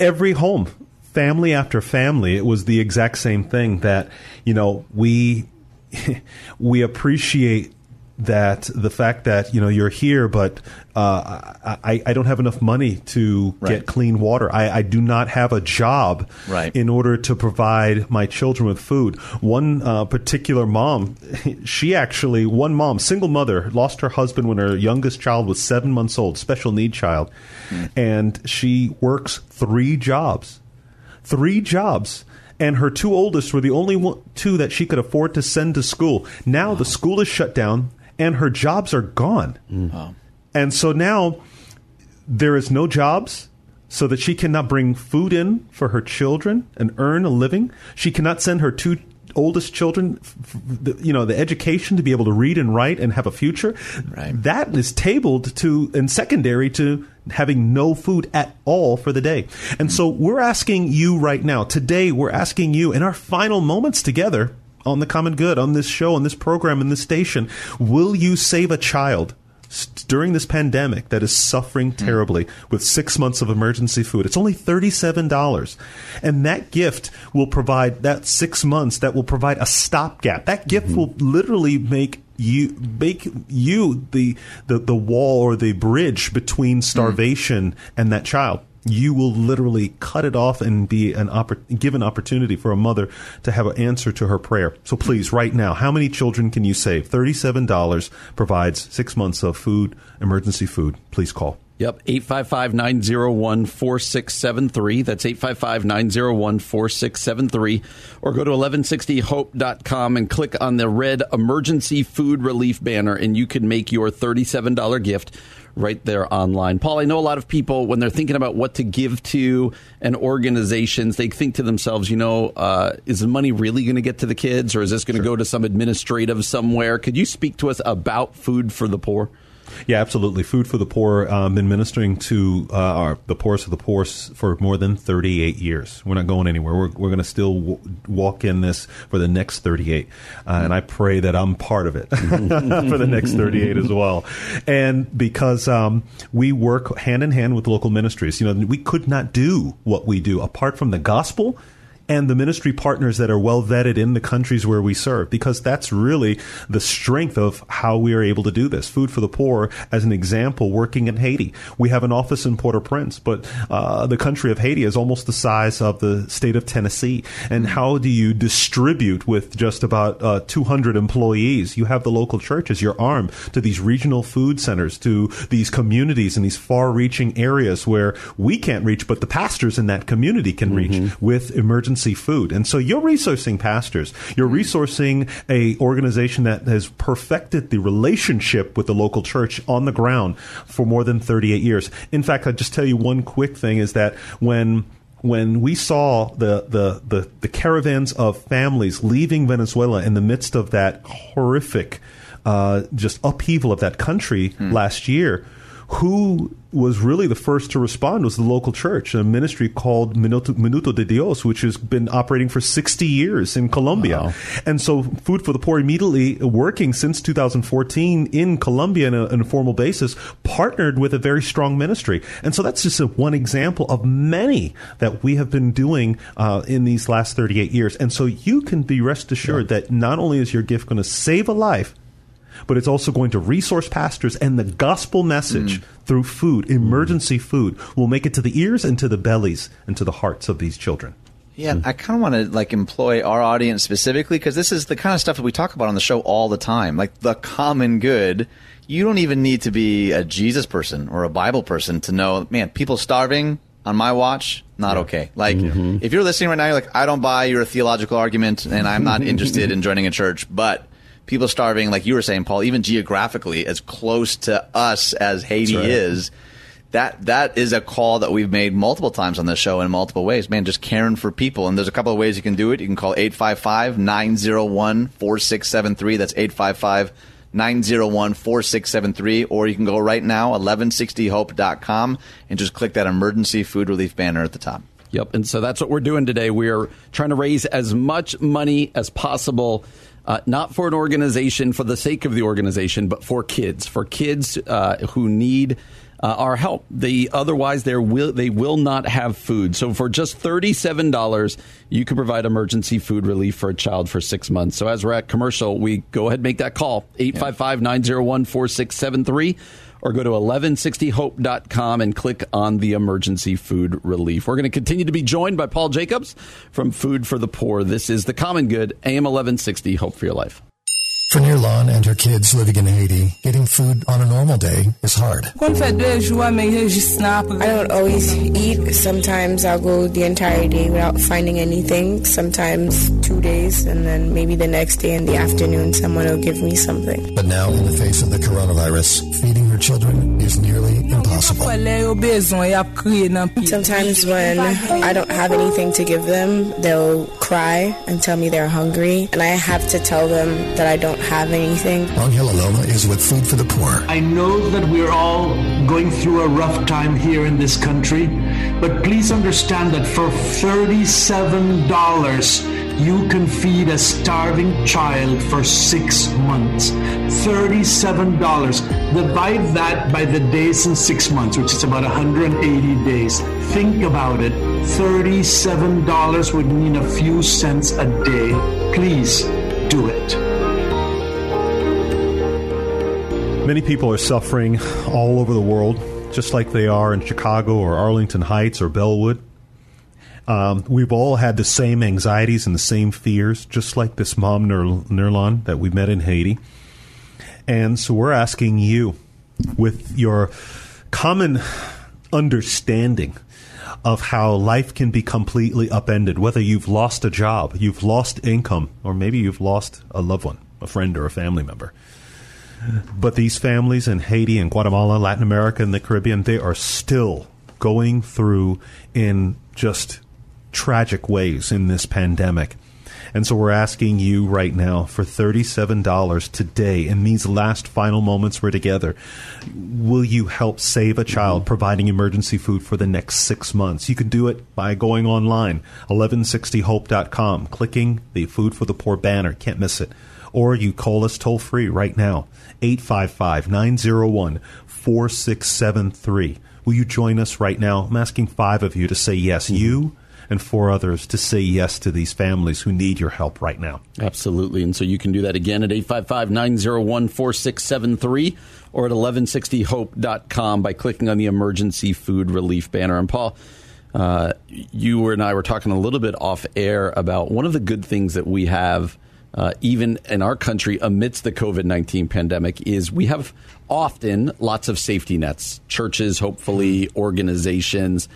every home. Family after family, it was the exact same thing that, you know, we <laughs> we appreciate that the fact that you know you're here, but uh, I, I don't have enough money to right. get clean water. I, I do not have a job right. in order to provide my children with food. One uh, particular mom, <laughs> she actually one mom, single mother, lost her husband when her youngest child was seven months old, special need child, mm. and she works three jobs, three jobs and her two oldest were the only one, two that she could afford to send to school. Now wow. the school is shut down and her jobs are gone. Mm. And so now there is no jobs so that she cannot bring food in for her children and earn a living. She cannot send her two oldest children, you know, the education to be able to read and write and have a future. Right. That is tabled to and secondary to having no food at all for the day. And so we're asking you right now, today, we're asking you in our final moments together on the common good, on this show, on this program, in this station, will you save a child? during this pandemic that is suffering hmm. terribly with six months of emergency food. It's only $37. And that gift will provide that six months that will provide a stopgap. That gift mm-hmm. will literally make you make you the, the the wall or the bridge between hmm. starvation and that child you will literally cut it off and be an oppor- give an opportunity for a mother to have an answer to her prayer. So please, right now, how many children can you save? Thirty-seven dollars provides six months of food, emergency food. Please call. Yep, 855 901 4673. That's 855 901 4673. Or go to 1160hope.com and click on the red emergency food relief banner, and you can make your $37 gift right there online. Paul, I know a lot of people, when they're thinking about what to give to and organizations, they think to themselves, you know, uh, is the money really going to get to the kids or is this going to go to some administrative somewhere? Could you speak to us about Food for the Poor? Yeah, absolutely. Food for the Poor. Um, been ministering to uh, our, the poorest of the poor for more than 38 years. We're not going anywhere. We're, we're going to still w- walk in this for the next 38. Uh, and I pray that I'm part of it <laughs> for the next 38 as well. And because um, we work hand in hand with local ministries, you know, we could not do what we do apart from the gospel and the ministry partners that are well vetted in the countries where we serve, because that's really the strength of how we are able to do this. Food for the Poor, as an example, working in Haiti. We have an office in Port au Prince, but uh, the country of Haiti is almost the size of the state of Tennessee. And how do you distribute with just about uh, 200 employees? You have the local church as your arm to these regional food centers, to these communities in these far reaching areas where we can't reach, but the pastors in that community can reach with emergency food. And so you're resourcing pastors. You're resourcing a organization that has perfected the relationship with the local church on the ground for more than 38 years. In fact, I'll just tell you one quick thing is that when when we saw the, the, the, the caravans of families leaving Venezuela in the midst of that horrific uh, just upheaval of that country last year, who was really the first to respond was the local church, a ministry called Minuto, Minuto de Dios, which has been operating for 60 years in Colombia. And so Food for the Poor immediately working since 2014 in Colombia on a, on a formal basis, partnered with a very strong ministry. And so that's just a, one example of many that we have been doing uh, in these last 38 years. And so you can be rest assured that not only is your gift going to save a life, but it's also going to resource pastors and the gospel message mm. through food, emergency mm. food, will make it to the ears and to the bellies and to the hearts of these children. Yeah, mm. I kind of want to like employ our audience specifically because this is the kind of stuff that we talk about on the show all the time, like the common good. You don't even need to be a Jesus person or a Bible person to know, man, people starving on my watch, not okay. Like, mm-hmm. if you're listening right now, you're like, I don't buy your theological argument and I'm not <laughs> interested in joining a church, but people starving, like you were saying, Paul, even geographically as close to us as Haiti right. is, that that is a call that we've made multiple times on this show in multiple ways. Man, just caring for people. And there's a couple of ways you can do it. You can call 855-901-4673. That's 855-901-4673. Or you can go right now, 1160hope.com, and just click that emergency food relief banner at the top. Yep. And so that's what we're doing today. We are trying to raise as much money as possible, uh, not for an organization for the sake of the organization, but for kids, for kids uh, who need. Uh, our help. They otherwise they will they will not have food. So for just thirty seven dollars, you can provide emergency food relief for a child for six months. So as we're at commercial, we go ahead and make that call 855-901-4673 or go to 1160hope.com and click on the emergency food relief. We're going to continue to be joined by Paul Jacobs from Food for the Poor. This is the Common Good, AM 1160, Hope for Your Life. For Nirlan and her kids living in Haiti, getting food on a normal day is hard. I don't always eat. Sometimes I'll go the entire day without finding anything. Sometimes two days, and then maybe the next day in the afternoon, someone will give me something. But now, in the face of the coronavirus, feeding her children is nearly impossible. Sometimes when I don't have anything to give them, they'll cry and tell me they're hungry, and I have to tell them that I don't have anything. Angel Aloma is with Food for the Poor. I know that we're all going through a rough time here in this country, but please understand that for $37, you can feed a starving child for six months. $37. Divide that by the days in six months, which is about 180 days. Think about it. $37 would mean a few cents a day. Please do it. Many people are suffering all over the world, just like they are in Chicago or Arlington Heights or Bellwood. Um, we've all had the same anxieties and the same fears, just like this mom, Nurlan, that we met in Haiti. And so we're asking you, with your common understanding of how life can be completely upended, whether you've lost a job, you've lost income, or maybe you've lost a loved one, a friend, or a family member. But these families in Haiti and Guatemala, Latin America, and the Caribbean, they are still going through in just tragic ways in this pandemic. And so we're asking you right now for $37 today in these last final moments we're together. Will you help save a child providing emergency food for the next six months? You can do it by going online, 1160hope.com, clicking the Food for the Poor banner. Can't miss it. Or you call us toll free right now, 855 901 4673. Will you join us right now? I'm asking five of you to say yes. You and four others to say yes to these families who need your help right now. Absolutely. And so you can do that again at 855 901 4673 or at 1160hope.com by clicking on the emergency food relief banner. And Paul, uh, you and I were talking a little bit off air about one of the good things that we have. Uh, even in our country, amidst the COVID 19 pandemic, is we have often lots of safety nets, churches, hopefully, organizations.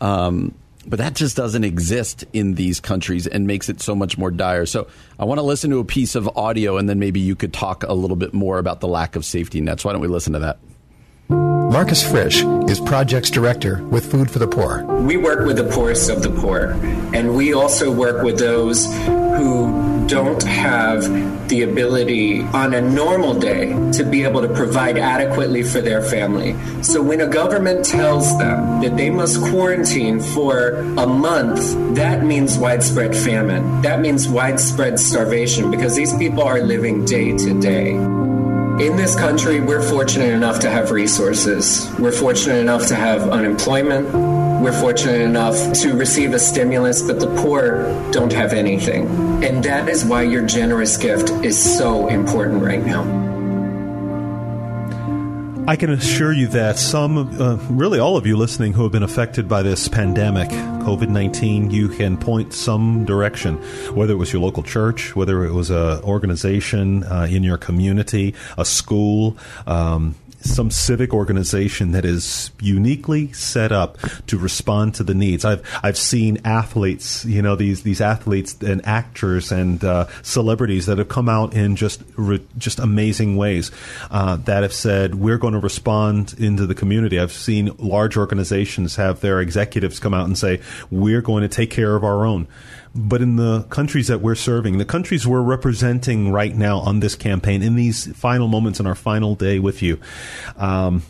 Um, but that just doesn't exist in these countries and makes it so much more dire. So I want to listen to a piece of audio and then maybe you could talk a little bit more about the lack of safety nets. Why don't we listen to that? Marcus Frisch is projects director with Food for the Poor. We work with the poorest of the poor, and we also work with those who don't have the ability on a normal day to be able to provide adequately for their family. So when a government tells them that they must quarantine for a month, that means widespread famine. That means widespread starvation because these people are living day to day. In this country, we're fortunate enough to have resources. We're fortunate enough to have unemployment. We're fortunate enough to receive a stimulus, but the poor don't have anything. And that is why your generous gift is so important right now. I can assure you that some, uh, really all of you listening who have been affected by this pandemic, COVID 19, you can point some direction, whether it was your local church, whether it was an organization uh, in your community, a school, um, some civic organization that is uniquely set up to respond to the needs. I've I've seen athletes, you know, these these athletes and actors and uh, celebrities that have come out in just re, just amazing ways uh, that have said we're going to respond into the community. I've seen large organizations have their executives come out and say we're going to take care of our own but in the countries that we're serving, the countries we're representing right now on this campaign, in these final moments in our final day with you, um,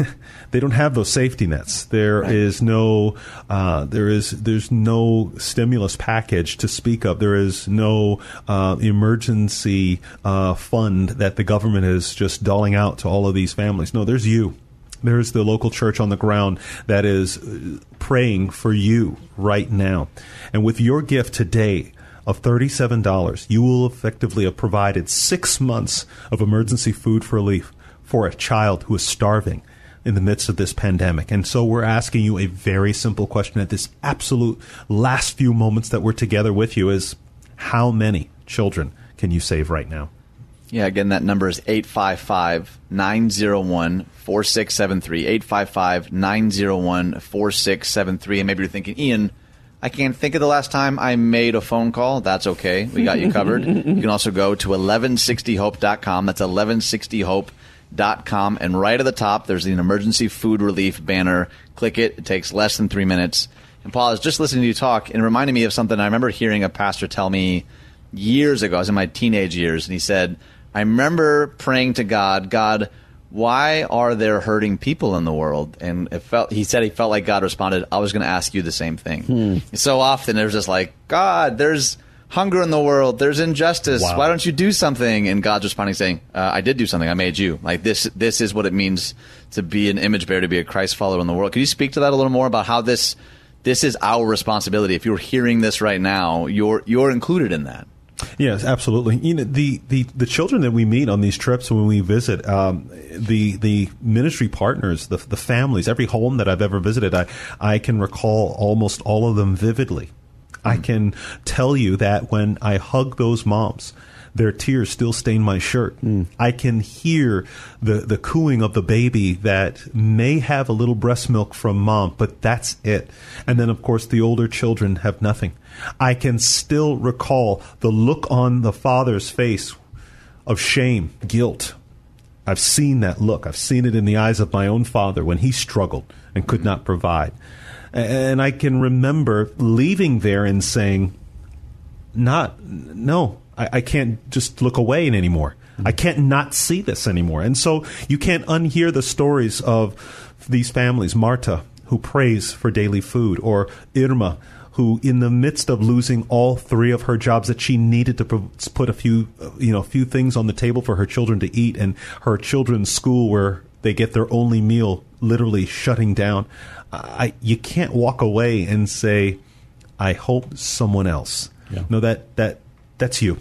<laughs> they don't have those safety nets. There right. is no, uh, there is there's no stimulus package to speak of. There is no uh, emergency uh, fund that the government is just doling out to all of these families. No, there's you. There's the local church on the ground that is praying for you right now. And with your gift today, of $37, you will effectively have provided six months of emergency food relief for a child who is starving in the midst of this pandemic. And so we're asking you a very simple question at this absolute last few moments that we're together with you is how many children can you save right now? Yeah, again, that number is 855 901 4673. 855 901 4673. And maybe you're thinking, Ian, I can't think of the last time I made a phone call. That's okay. We got you covered. you can also go to 1160hope.com. That's 1160hope.com. And right at the top, there's an emergency food relief banner. Click it. It takes less than three minutes. And Paul, I was just listening to you talk and it reminded me of something I remember hearing a pastor tell me years ago. I was in my teenage years. And he said, I remember praying to God, God, why are there hurting people in the world? And it felt he said he felt like God responded, I was going to ask you the same thing. Hmm. So often there's just like, God, there's hunger in the world. There's injustice. Wow. Why don't you do something? And God's responding, saying, uh, "I did do something. I made you. Like this. This is what it means to be an image bearer, to be a Christ follower in the world." Can you speak to that a little more about how this this is our responsibility? If you're hearing this right now, you're you're included in that. Yes, absolutely. You know, the, the, the children that we meet on these trips when we visit, um, the the ministry partners, the the families, every home that I've ever visited, I I can recall almost all of them vividly. I can tell you that when I hug those moms, their tears still stain my shirt. Hmm. I can hear the, the cooing of the baby that may have a little breast milk from mom, but that's it. And then, of course, the older children have nothing. I can still recall the look on the father's face of shame, guilt. I've seen that look. I've seen it in the eyes of my own father when he struggled and could not provide. And I can remember leaving there and saying, not, no, I, I can't just look away anymore. I can't not see this anymore. And so you can't unhear the stories of these families. Marta, who prays for daily food, or Irma, who, in the midst of losing all three of her jobs, that she needed to put a few, you know, a few things on the table for her children to eat, and her children's school where they get their only meal literally shutting down. I, you can't walk away and say, "I hope someone else." No, that that that's you.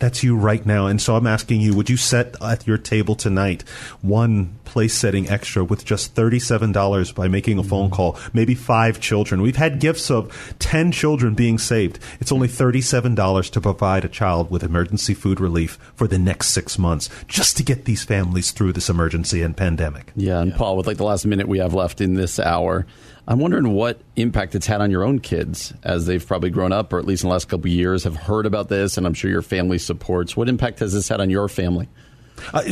That's you right now. And so I'm asking you, would you set at your table tonight one place setting extra with just $37 by making a phone mm-hmm. call? Maybe five children. We've had gifts of 10 children being saved. It's only $37 to provide a child with emergency food relief for the next six months just to get these families through this emergency and pandemic. Yeah, and Paul, with like the last minute we have left in this hour, I'm wondering what impact it's had on your own kids as they've probably grown up, or at least in the last couple years, have heard about this, and I'm sure your family supports. What impact has this had on your family? Uh,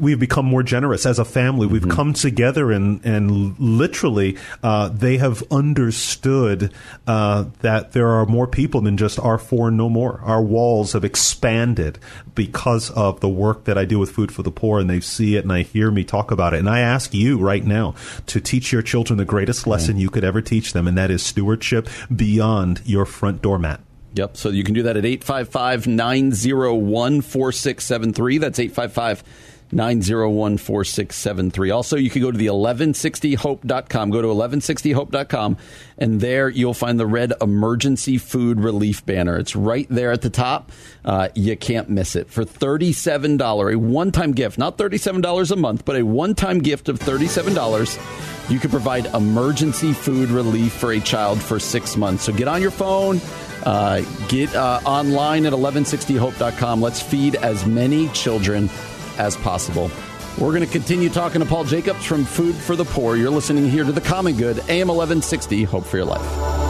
we've become more generous as a family. We've come together and and literally uh, they have understood uh, that there are more people than just our four no more. Our walls have expanded because of the work that I do with Food for the Poor, and they see it and they hear me talk about it. And I ask you right now to teach your children the greatest lesson you could ever teach them, and that is stewardship beyond your front doormat. Yep. So you can do that at 855 901 4673. That's 855 901 4673. Also, you can go to the 1160hope.com. Go to 1160hope.com, and there you'll find the red emergency food relief banner. It's right there at the top. Uh, you can't miss it. For $37, a one time gift, not $37 a month, but a one time gift of $37, you can provide emergency food relief for a child for six months. So get on your phone. Uh, get uh, online at 1160hope.com. Let's feed as many children as possible. We're going to continue talking to Paul Jacobs from Food for the Poor. You're listening here to The Common Good, AM 1160, Hope for Your Life.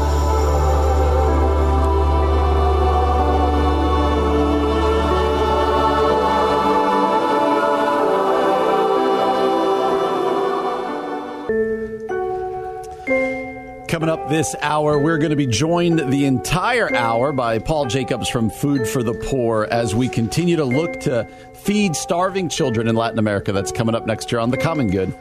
Coming up this hour, we're going to be joined the entire hour by Paul Jacobs from Food for the Poor as we continue to look to feed starving children in Latin America. That's coming up next year on The Common Good.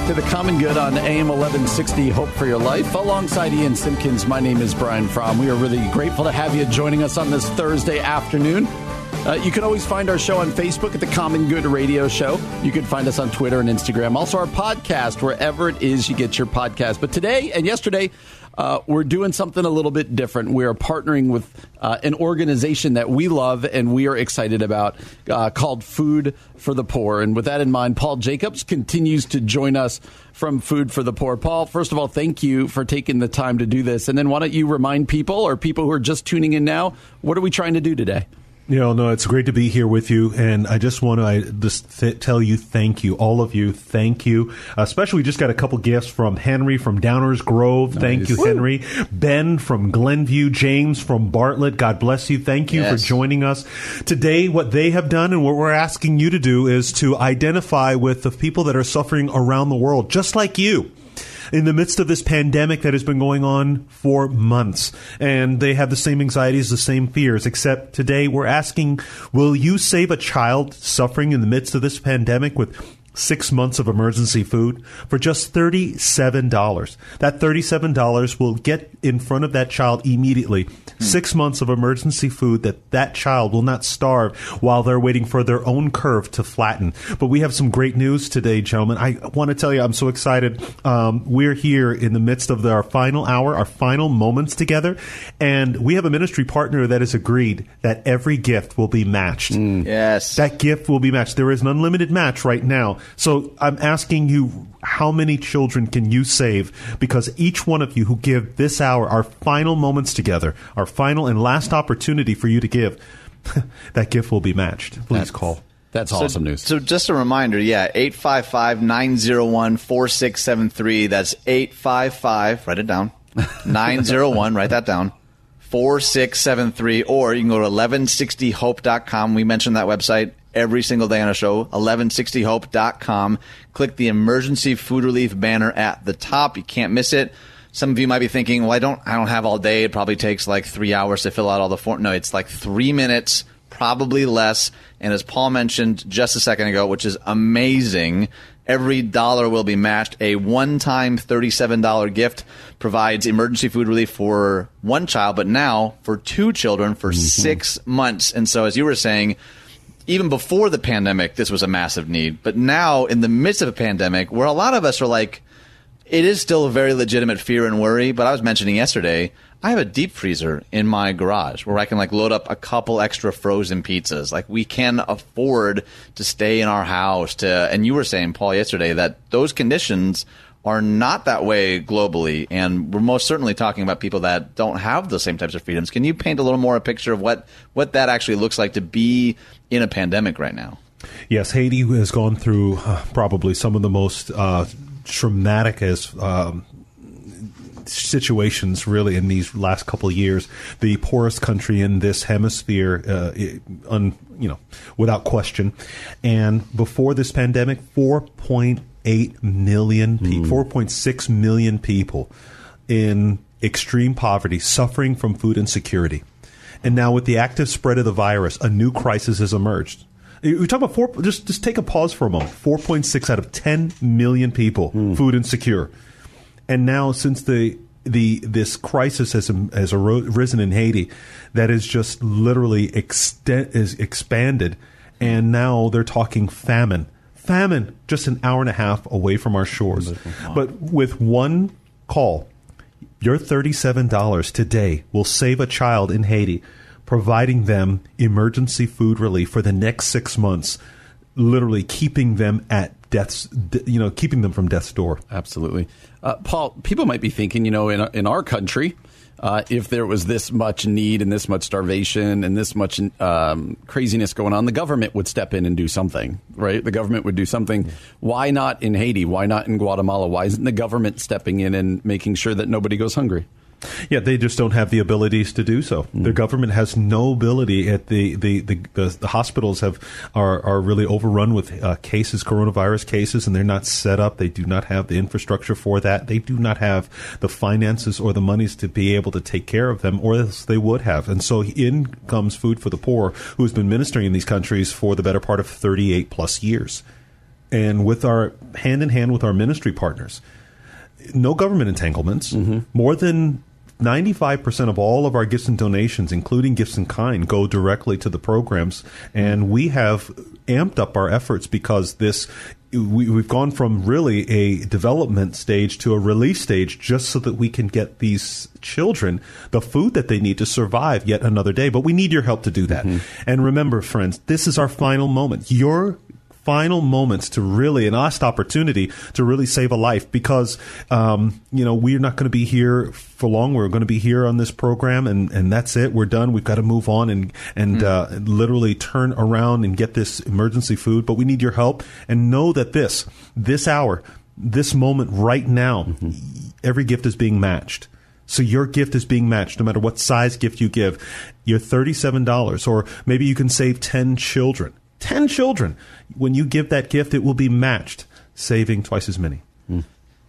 Back to the Common Good on AM 1160 Hope for Your Life. Alongside Ian Simpkins, my name is Brian Fromm. We are really grateful to have you joining us on this Thursday afternoon. Uh, you can always find our show on Facebook at the Common Good Radio Show. You can find us on Twitter and Instagram. Also, our podcast, wherever it is you get your podcast. But today and yesterday, uh, we're doing something a little bit different. We are partnering with uh, an organization that we love and we are excited about uh, called Food for the Poor. And with that in mind, Paul Jacobs continues to join us from Food for the Poor. Paul, first of all, thank you for taking the time to do this. And then why don't you remind people or people who are just tuning in now, what are we trying to do today? You know, no, it's great to be here with you, and I just want to I just th- tell you thank you, all of you, thank you. Uh, especially, we just got a couple gifts from Henry from Downers Grove. Thank you, Woo. Henry. Ben from Glenview. James from Bartlett. God bless you. Thank you Yes. for joining us today. What they have done, and what we're asking you to do, is to identify with the people that are suffering around the world, just like you. In the midst of this pandemic that has been going on for months. And they have the same anxieties, the same fears, except today we're asking, will you save a child suffering in the midst of this pandemic with six months of emergency food for just $37. That $37 will get in front of that child immediately. Six months of emergency food that that child will not starve while they're waiting for their own curve to flatten. But we have some great news today, gentlemen. I want to tell you, I'm so excited. Um, we're here in the midst of the, our final hour, our final moments together, and we have a ministry partner that has agreed that every gift will be matched. Yes. That gift will be matched. There is an unlimited match right now. So I'm asking you, how many children can you save? Because each one of you who give this hour, our final moments together, our final and last opportunity for you to give, <laughs> that gift will be matched. Please That's- call. That's So- awesome news. So just a reminder, yeah, 855-901-4673. That's 855, write it down. <laughs> 901, write that down. 4673 or you can go to 1160hope.com. We mentioned that website every single day on our show. 1160hope.com. Click the emergency food relief banner at the top. You can't miss it. Some of you might be thinking, "Well, I don't I don't have all day. It probably takes like 3 hours to fill out all the form." No, it's like 3 minutes probably less. And as Paul mentioned just a second ago, which is amazing, every dollar will be matched. A one time $37 gift provides emergency food relief for one child, but now for two children for mm-hmm. six months. And so, as you were saying, even before the pandemic, this was a massive need. But now, in the midst of a pandemic, where a lot of us are like, it is still a very legitimate fear and worry. But I was mentioning yesterday, I have a deep freezer in my garage where I can like load up a couple extra frozen pizzas. Like we can afford to stay in our house to, and you were saying, Paul, yesterday that those conditions are not that way globally. And we're most certainly talking about people that don't have the same types of freedoms. Can you paint a little more a picture of what, what that actually looks like to be in a pandemic right now? Yes, Haiti has gone through uh, probably some of the most uh, traumatic as um, situations really in these last couple of years. The poorest country in this hemisphere, uh, it- un, you know, without question. And before this pandemic, 4.8 million people, 4.6 million people in extreme poverty, suffering from food insecurity. And now, with the active spread of the virus, a new crisis has emerged. We talk about four. Just just take a pause for a moment. Four point six out of ten million people hmm. food insecure, and now since the the this crisis has has aro- risen in Haiti, that is just literally extent is expanded, and now they're talking famine. Famine just an hour and a half away from our shores, but with one call, your $37 today will save a child in Haiti, providing them emergency food relief for the next six months, literally keeping them at death's, you know, keeping them from death's door. Absolutely. Uh, Paul, people might be thinking, you know, in, in our country, uh, if there was this much need and this much starvation and this much um, craziness going on, the government would step in and do something, right? The government would do something. Why not in Haiti? Why not in Guatemala? Why isn't the government stepping in and making sure that nobody goes hungry? Yeah, they just don't have the abilities to do so. Mm. Their government has no ability. At the the, the, the, the hospitals have are are really overrun with uh, cases, coronavirus cases, and they're not set up. They do not have the infrastructure for that. They do not have the finances or the monies to be able to take care of them, or else they would have. And so in comes Food for the Poor, who has been ministering in these countries for the better part of thirty eight plus years, and with our hand in hand with our ministry partners no government entanglements. More than 95% of all of our gifts and donations, including gifts in kind, go directly to the programs. And we have amped up our efforts because this. We, we've gone from really a development stage to a release stage just so that we can get these children the food that they need to survive yet another day. But we need your help to do that. Mm-hmm. And remember, friends, this is our final moment. Your final moments to really an last opportunity to really save a life because um, you know we're not going to be here for long. We're going to be here on this program and and that's it. We're done. We've got to move on and and uh, literally turn around and get this emergency food. But we need your help. And know that this this hour this moment right now every gift is being matched. So your gift is being matched no matter what size gift you give. You're $37 or maybe you can save 10 children. 10 children. When you give that gift it will be matched, saving twice as many.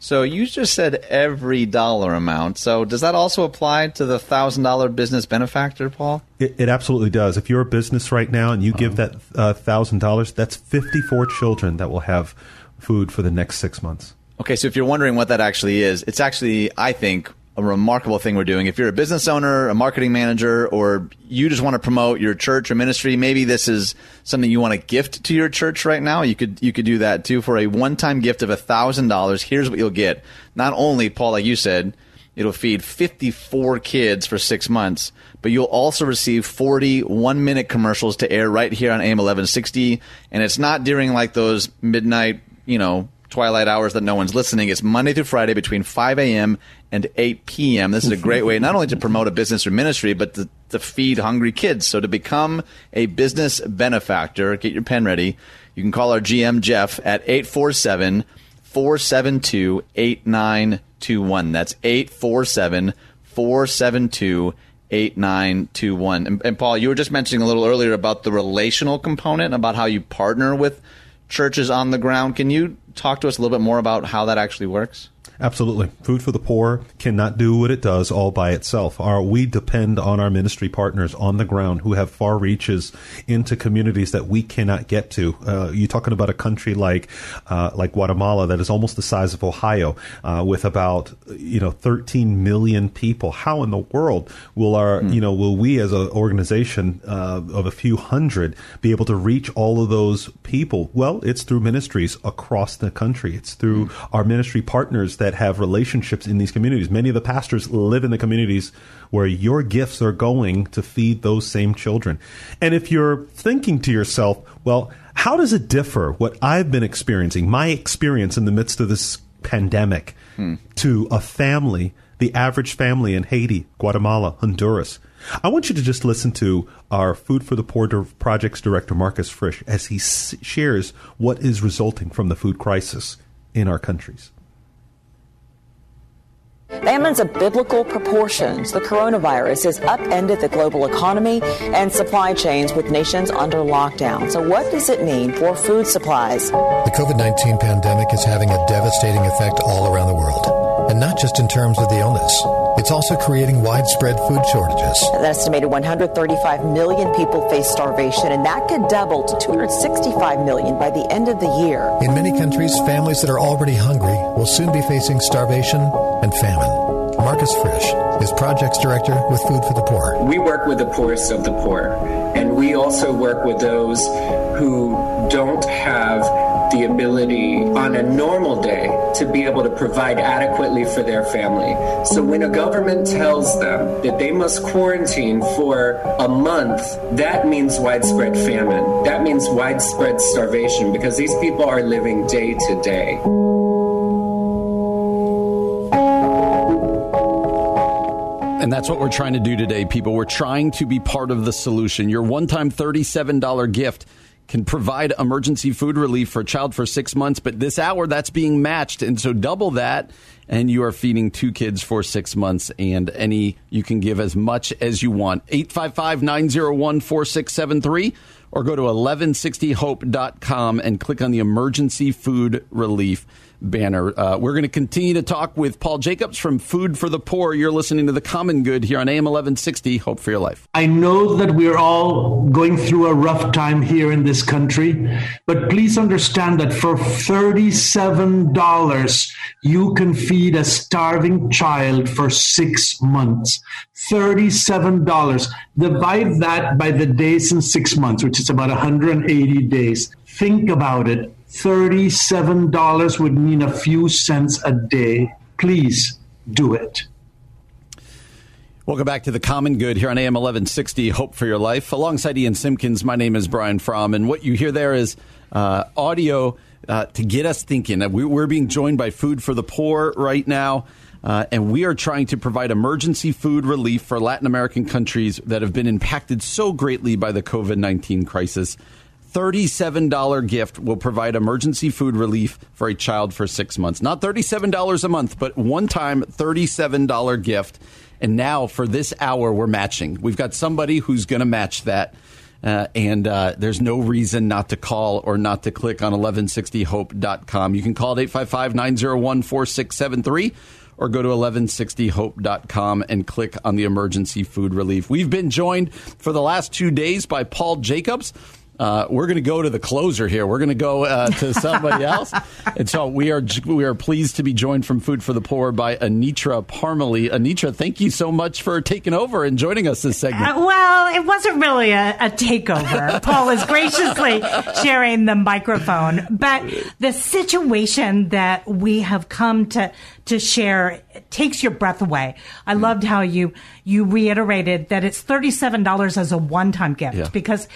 So you just said every dollar amount. So does that also apply to the thousand dollar business benefactor, Paul? It, it, absolutely does. If you're a business right now and you give that uh, thousand dollars, that's 54 children that will have food for the next six months. Okay, so if you're wondering what that actually is, it's actually, I think, a remarkable thing we're doing. If you're a business owner, a marketing manager, or you just want to promote your church or ministry, maybe this is something you want to gift to your church right now. You could you could do that too for a one time gift of thousand dollars. Here's what you'll get. Not only, Paul, like you said, it'll feed 54 kids for six months, but you'll also receive 40 one minute commercials to air right here on AM 1160. And it's not during like those midnight, you know, twilight hours that no one's listening. It's Monday through Friday between 5 a.m. and 8 p.m. This is a great way not only to promote a business or ministry, but to, to feed hungry kids. So to become a business benefactor, get your pen ready. You can call our GM Jeff at 847 472 8921. That's 847 472 8921. And, and Paul, you were just mentioning a little earlier about the relational component, about how you partner with churches on the ground. Can you talk to us a little bit more about how that actually works? Absolutely. Food for the Poor cannot do what it does all by itself. Our, we depend on our ministry partners on the ground who have far reaches into communities that we cannot get to. Uh, you're talking about a country like uh, like Guatemala that is almost the size of Ohio, uh, with about you know 13 million people. How in the world will our mm. you know will we as an organization uh, of a few hundred be able to reach all of those people? Well, it's through ministries across the country. It's through mm. our ministry partners that that have relationships in these communities. Many of the pastors live in the communities where your gifts are going to feed those same children. And if you're thinking to yourself, well, how does it differ what I've been experiencing, my experience in the midst of this pandemic, hmm. to a family, the average family in Haiti, Guatemala, Honduras? I want you to just listen to our Food for the Poor Projects Director, Marcus Frisch, as he s- shares what is resulting from the food crisis in our countries. Famines of biblical proportions. The coronavirus has upended the global economy and supply chains with nations under lockdown. So, what does it mean for food supplies? The COVID 19 pandemic is having a devastating effect all around the world, and not just in terms of the illness. It's also creating widespread food shortages. An estimated 135 million people face starvation, and that could double to 265 million by the end of the year. In many countries, families that are already hungry will soon be facing starvation and famine. Marcus Frisch is projects director with Food for the Poor. We work with the poorest of the poor, and we also work with those who don't have the ability on a normal day to be able to provide adequately for their family. So when a government tells them that they must quarantine for a month, that means widespread famine. That means widespread starvation because these people are living day to day. And that's what we're trying to do today, people. We're trying to be part of the solution. Your one time $37 gift can provide emergency food relief for a child for six months, but this hour that's being matched. And so double that, and you are feeding two kids for six months. And any, you can give as much as you want. 855 901 4673 or go to 1160hope.com and click on the emergency food relief banner. Uh, we're going to continue to talk with Paul Jacobs from Food for the Poor. You're listening to The Common Good here on AM 1160. Hope for your life. I know that we're all going through a rough time here in this country, but please understand that for $37, you can feed a starving child for six months. $37. Divide that by the days in six months, which is about 180 days. Think about it $37 would mean a few cents a day. Please do it. Welcome back to the Common Good here on AM 1160, Hope for Your Life. Alongside Ian Simpkins, my name is Brian Fromm, and what you hear there is uh, audio uh, to get us thinking. We're being joined by Food for the Poor right now, uh, and we are trying to provide emergency food relief for Latin American countries that have been impacted so greatly by the COVID 19 crisis. $37 gift will provide emergency food relief for a child for six months. Not $37 a month, but one time $37 gift. And now for this hour, we're matching. We've got somebody who's going to match that. Uh, and uh, there's no reason not to call or not to click on 1160hope.com. You can call at 855 901 4673 or go to 1160hope.com and click on the emergency food relief. We've been joined for the last two days by Paul Jacobs. Uh, we're going to go to the closer here. We're going to go uh, to somebody <laughs> else, and so we are we are pleased to be joined from Food for the Poor by Anitra Parmalee. Anitra, thank you so much for taking over and joining us this segment. Uh, well, it wasn't really a, a takeover. <laughs> Paul is graciously sharing the microphone, but the situation that we have come to to share it takes your breath away. I mm. loved how you you reiterated that it's thirty seven dollars as a one time gift Yeah. because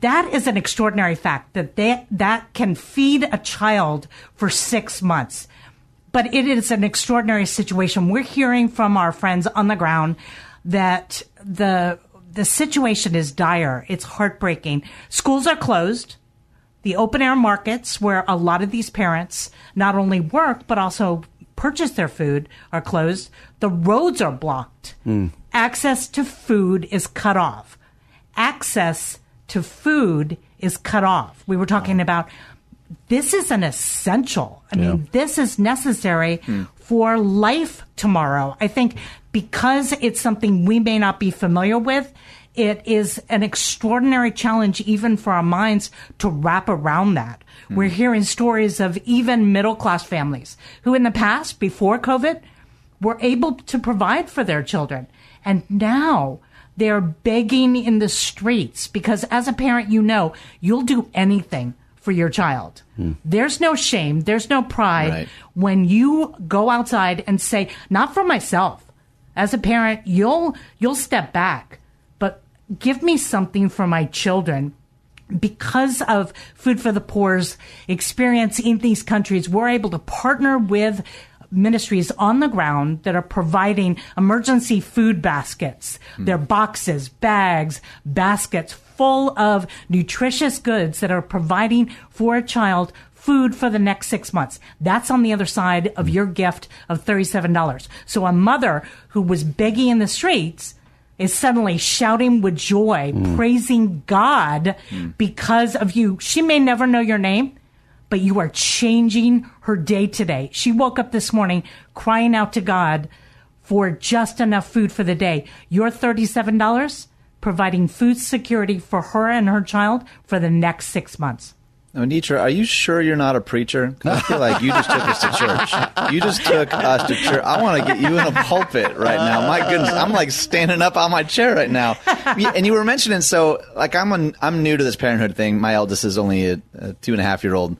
that is an extraordinary fact that they, that can feed a child for six months. But it is an extraordinary situation. We're hearing from our friends on the ground that the the situation is dire. It's heartbreaking. Schools are closed. The open air markets where a lot of these parents not only work but also purchase their food are closed. The roads are blocked. Hmm. Access to food is cut off. Access to food is cut off. We were talking about this is an essential. I mean, this is necessary hmm. for life tomorrow. I think because it's something we may not be familiar with, it is an extraordinary challenge even for our minds to wrap around that. We're hmm. hearing stories of even middle class families who in the past, before COVID, were able to provide for their children. And now they're begging in the streets because as a parent, you know, you'll do anything for your child. Hmm. There's no shame, there's no pride Right. when you go outside and say, not for myself. As a parent, you'll you'll step back, give me something for my children. Because of Food for the Poor's experience in these countries, we're able to partner with ministries on the ground that are providing emergency food baskets. Hmm. They're boxes, bags, baskets full of nutritious goods that are providing for a child food for the next six months. That's on the other side of hmm. your gift of $37. So a mother who was begging in the streets is suddenly shouting with joy, mm. praising God mm. because of you. She may never know your name, but you are changing her day today. She woke up this morning crying out to God for just enough food for the day. Your $37 providing food security for her and her child for the next six months. Anitra, are you sure you're not a preacher? I feel like you just took us to church. You just took us to church. I want to get you in a pulpit right now. My goodness, I'm like standing up on my chair right now. And you were mentioning, so like I'm a, I'm new to this parenthood thing. My eldest is only a, a two and a half year old,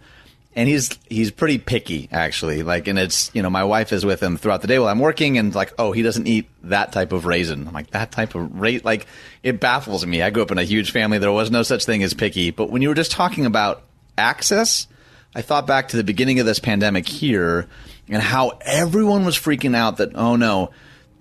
and he's he's pretty picky actually. Like, and it's you know my wife is with him throughout the day while I'm working, and like, oh, he doesn't eat that type of raisin. I'm like that type of rate. Like, it baffles me. I grew up in a huge family. There was no such thing as picky. But when you were just talking about access, I thought back to the beginning of this pandemic here and how everyone was freaking out that, oh no,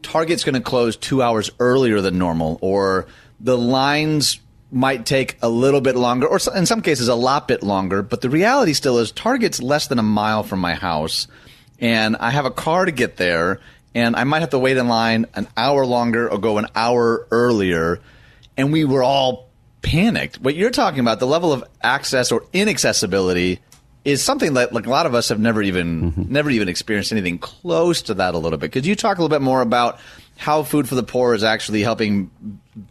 Target's going to close two hours earlier than normal, or the lines might take a little bit longer, or in some cases a lot bit longer. But the reality still is Target's less than a mile from my house, and I have a car to get there, and I might have to wait in line an hour longer or go an hour earlier. And we were all panicked. What you're talking about, the level of access or inaccessibility, is something that like a lot of us have never even mm-hmm. never even experienced anything close to that a little bit. Could you talk a little bit more about how food for the poor is actually helping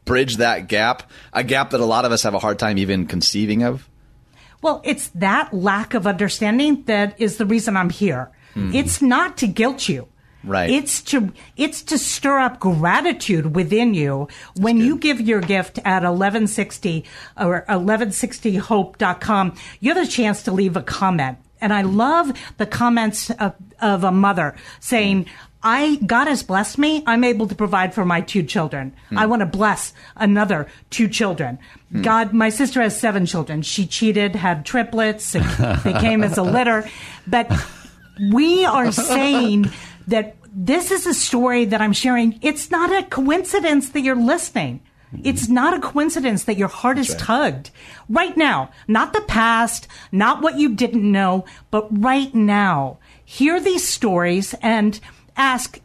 bridge that gap, a gap that a lot of us have a hard time even conceiving of? Well, it's that lack of understanding that is the reason I'm here. Hmm. It's not to guilt you. Right. It's to it's to stir up gratitude within you when you give your gift at 1160 or 1160hope.com. You have a chance to leave a comment. And I love the comments of, of a mother saying, I God has blessed me. I'm able to provide for my two children. Hmm. I want to bless another two children. Hmm. God, my sister has seven children. She cheated, had triplets, they came as a litter. <laughs> But we are saying that this is a story that I'm sharing. It's not a coincidence that you're listening. It's not a coincidence that your heart is tugged right now, not the past, not what you didn't know, but right now. Hear these stories and ask,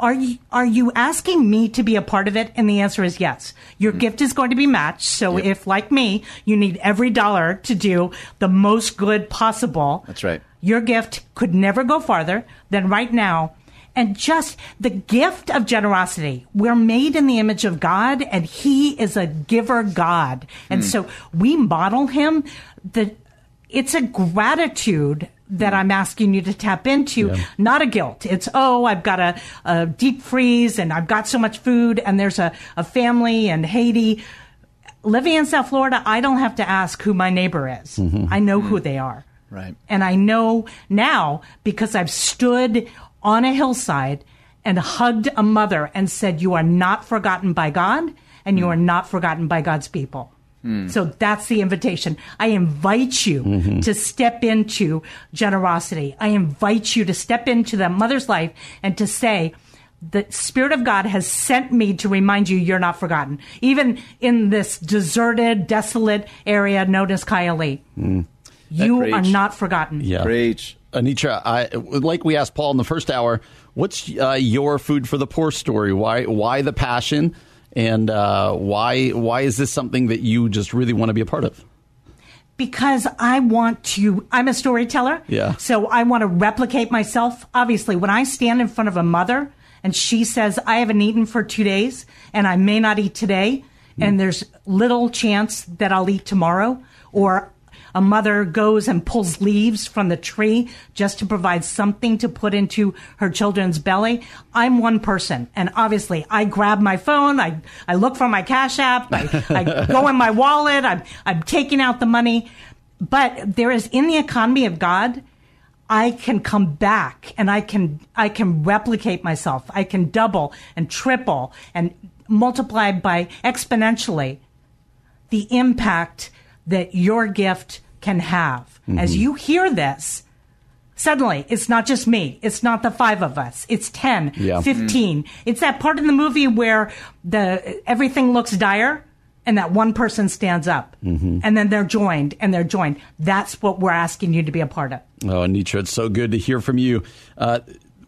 are you are you asking me to be a part of it? And the answer is yes. Your hmm. gift is going to be matched. So if, like me, you need every dollar to do the most good possible, That's right. your gift could never go farther than right now. And just the gift of generosity. We're made in the image of God, and He is a giver God. And Hmm. so we model Him. The it's a gratitude that I'm asking you to tap into, Yeah. not a guilt. It's, oh, I've got a, a deep freeze and I've got so much food and there's a, a family in Haiti. Living in South Florida, I don't have to ask who my neighbor is. Mm-hmm. I know who they are. Right. And I know now because I've stood on a hillside and hugged a mother and said, You are not forgotten by God and you are not forgotten by God's people. Hmm. So that's the invitation. I invite you Mhm. to step into generosity. I invite you to step into that mother's life and to say, the Spirit of God has sent me to remind you you're not forgotten. Even in this deserted, desolate area known as Kylie, Mm. you Preach. are not forgotten. Yeah. Preach. Anitra, I, like we asked Paul in the first hour, what's uh, your food for the poor story? Why why the passion? And uh, why why is this something that you just really want to be a part of? because I want to, I'm a storyteller. Yeah. So I want to replicate myself. Obviously, when I stand in front of a mother and she says, I haven't eaten for two days and I may not eat today, and there's little chance that I'll eat tomorrow, or a mother goes and pulls leaves from the tree just to provide something to put into her children's belly. I'm one person. And obviously I grab my phone. I, I look for my cash app. I, I go in my wallet. I'm, I'm taking out the money. But there is in the economy of God, I can come back and I can, I can replicate myself. I can double and triple and multiply by exponentially the impact that your gift can have. As Mhm. you hear this, suddenly it's not just me. It's not the five of us. It's 10, Yeah. 15. It's that part in the movie where the everything looks dire and that one person stands up Mhm. and then they're joined and they're joined. That's what we're asking you to be a part of. Oh, Anitra, it's so good to hear from you. Uh,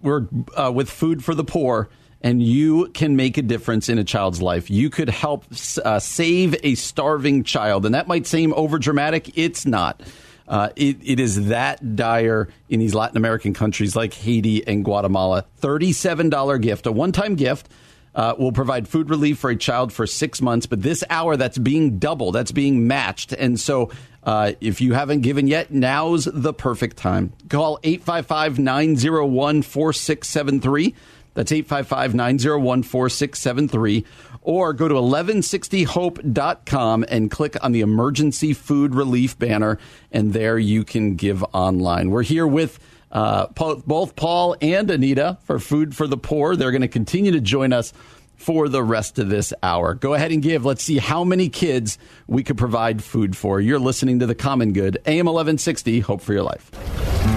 we're uh, with Food for the Poor, and you can make a difference in a child's life. You could help uh, save a starving child, and that might seem over dramatic. It's not. Uh, it, it is that dire in these Latin American countries like Haiti and Guatemala. $37 gift, a one time gift. Uh, will provide food relief for a child for six months, but this hour that's being doubled, that's being matched. And so uh, if you haven't given yet, now's the perfect time. Call 855 901 4673. That's 855 901 4673. Or go to 1160hope.com and click on the emergency food relief banner, and there you can give online. We're here with uh, both Paul and Anita for Food for the Poor. They're going to continue to join us for the rest of this hour. Go ahead and give. Let's see how many kids we could provide food for. You're listening to The Common Good, AM 1160, Hope for Your Life.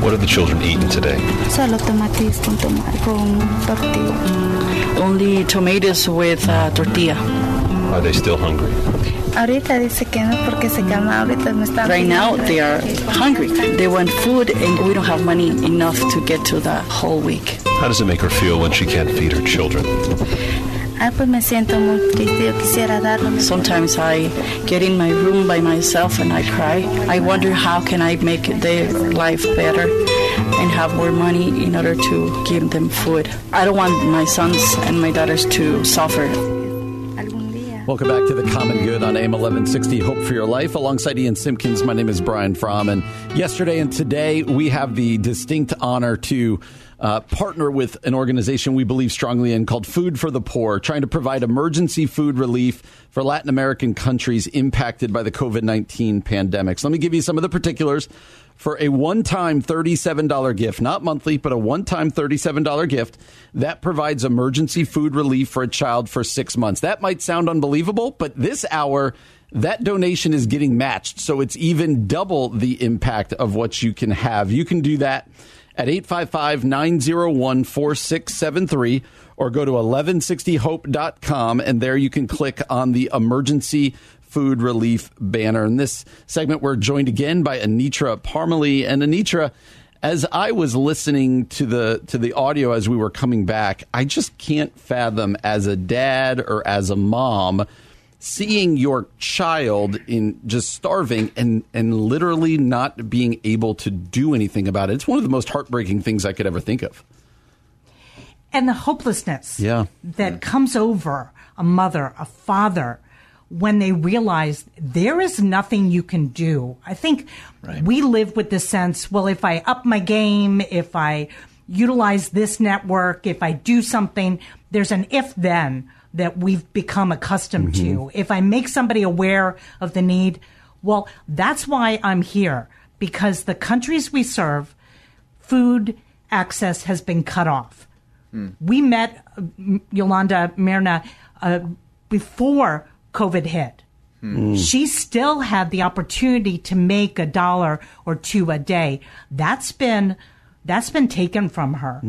What are the children eating today? Solo tomates con, toma- con tortilla. Only tomatoes with uh, tortilla. Are they still hungry? Ahorita dice que no porque se calma. Ahorita me están Right now they are hungry. They want food and we don't have money enough to get to the whole week. How does it make her feel when she can't feed her children? Ah, pues me siento muy triste. Yo quisiera darle. Sometimes I get in my room by myself and I cry. I wonder how can I make their life better and have more money in order to give them food. I don't want my sons and my daughters to suffer. Welcome back to the Common Good on AM 1160 Hope for Your Life. Alongside Ian Simpkins, my name is Brian Fromm. And yesterday and today, we have the distinct honor to uh, partner with an organization we believe strongly in called Food for the Poor, trying to provide emergency food relief for Latin American countries impacted by the COVID 19 pandemic. Let me give you some of the particulars for a one time $37 gift, not monthly, but a one time $37 gift that provides emergency food relief for a child for six months. That might sound unbelievable, but this hour, that donation is getting matched. So it's even double the impact of what you can have. You can do that at 855 901 4673 or go to 1160hope.com and there you can click on the emergency food relief banner. In this segment, we're joined again by Anitra Parmalee. And Anitra, As I was listening to the to the audio as we were coming back, I just can't fathom as a dad or as a mom seeing your child in just starving and and literally not being able to do anything about it. It's one of the most heartbreaking things I could ever think of. and the hopelessness Yeah. that comes over a mother, a father, when they realize there is nothing you can do. I think we live with the sense, well, if I up my game, if I utilize this network, if I do something, there's an if then that we've become accustomed mm-hmm. to. If I make somebody aware of the need, well, that's why I'm here because the countries we serve, food access has been cut off. Hmm. We met uh, Yolanda Mirna uh, before COVID hit. Hmm. Hmm. She still had the opportunity to make a dollar or two a day. That's been that's been taken from her.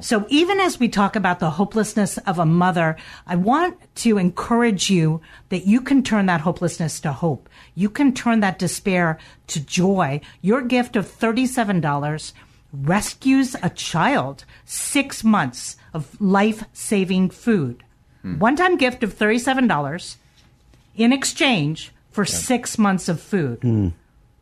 So even as we talk about the hopelessness of a mother, I want to encourage you that you can turn that hopelessness to hope. You can turn that despair to joy. Your gift of $37 rescues a child six months of life saving food. Hmm. One time gift of $37 in exchange for six months of food. Hmm.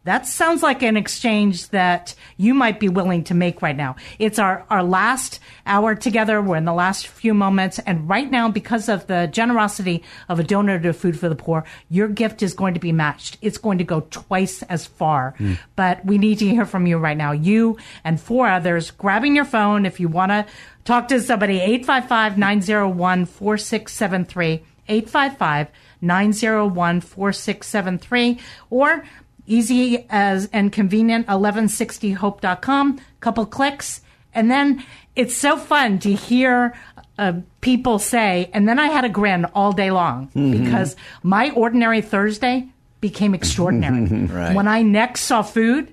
That sounds like an exchange that you might be willing to make right now. It's our, our last hour together. We're in the last few moments. And right now, because of the generosity of a donor to Food for the Poor, your gift is going to be matched. It's going to go twice as far. Hmm. But we need to hear from you right now. You and four others grabbing your phone if you want to talk to somebody, 855 901 4673. 855 901 4673. Or easy as and convenient 1160hope.com a couple clicks and then it's so fun to hear uh, people say and then i had a grin all day long Mhm. because my ordinary thursday became extraordinary <laughs> Right. when i next saw food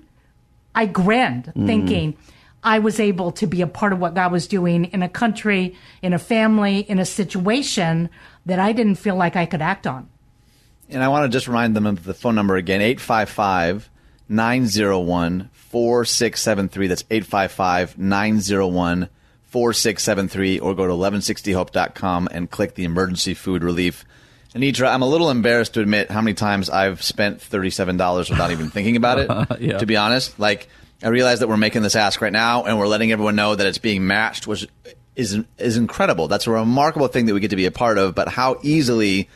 i grinned Mhm. thinking i was able to be a part of what god was doing in a country in a family in a situation that i didn't feel like i could act on And I want to just remind them of the phone number again 855 901 4673. That's 855 901 4673. Or go to 1160hope.com and click the emergency food relief. Anitra, I'm a little embarrassed to admit how many times I've spent $37 without even thinking about it, <laughs> Yeah. to be honest. Like, I realize that we're making this ask right now and we're letting everyone know that it's being matched, which is, is incredible. That's a remarkable thing that we get to be a part of, but how easily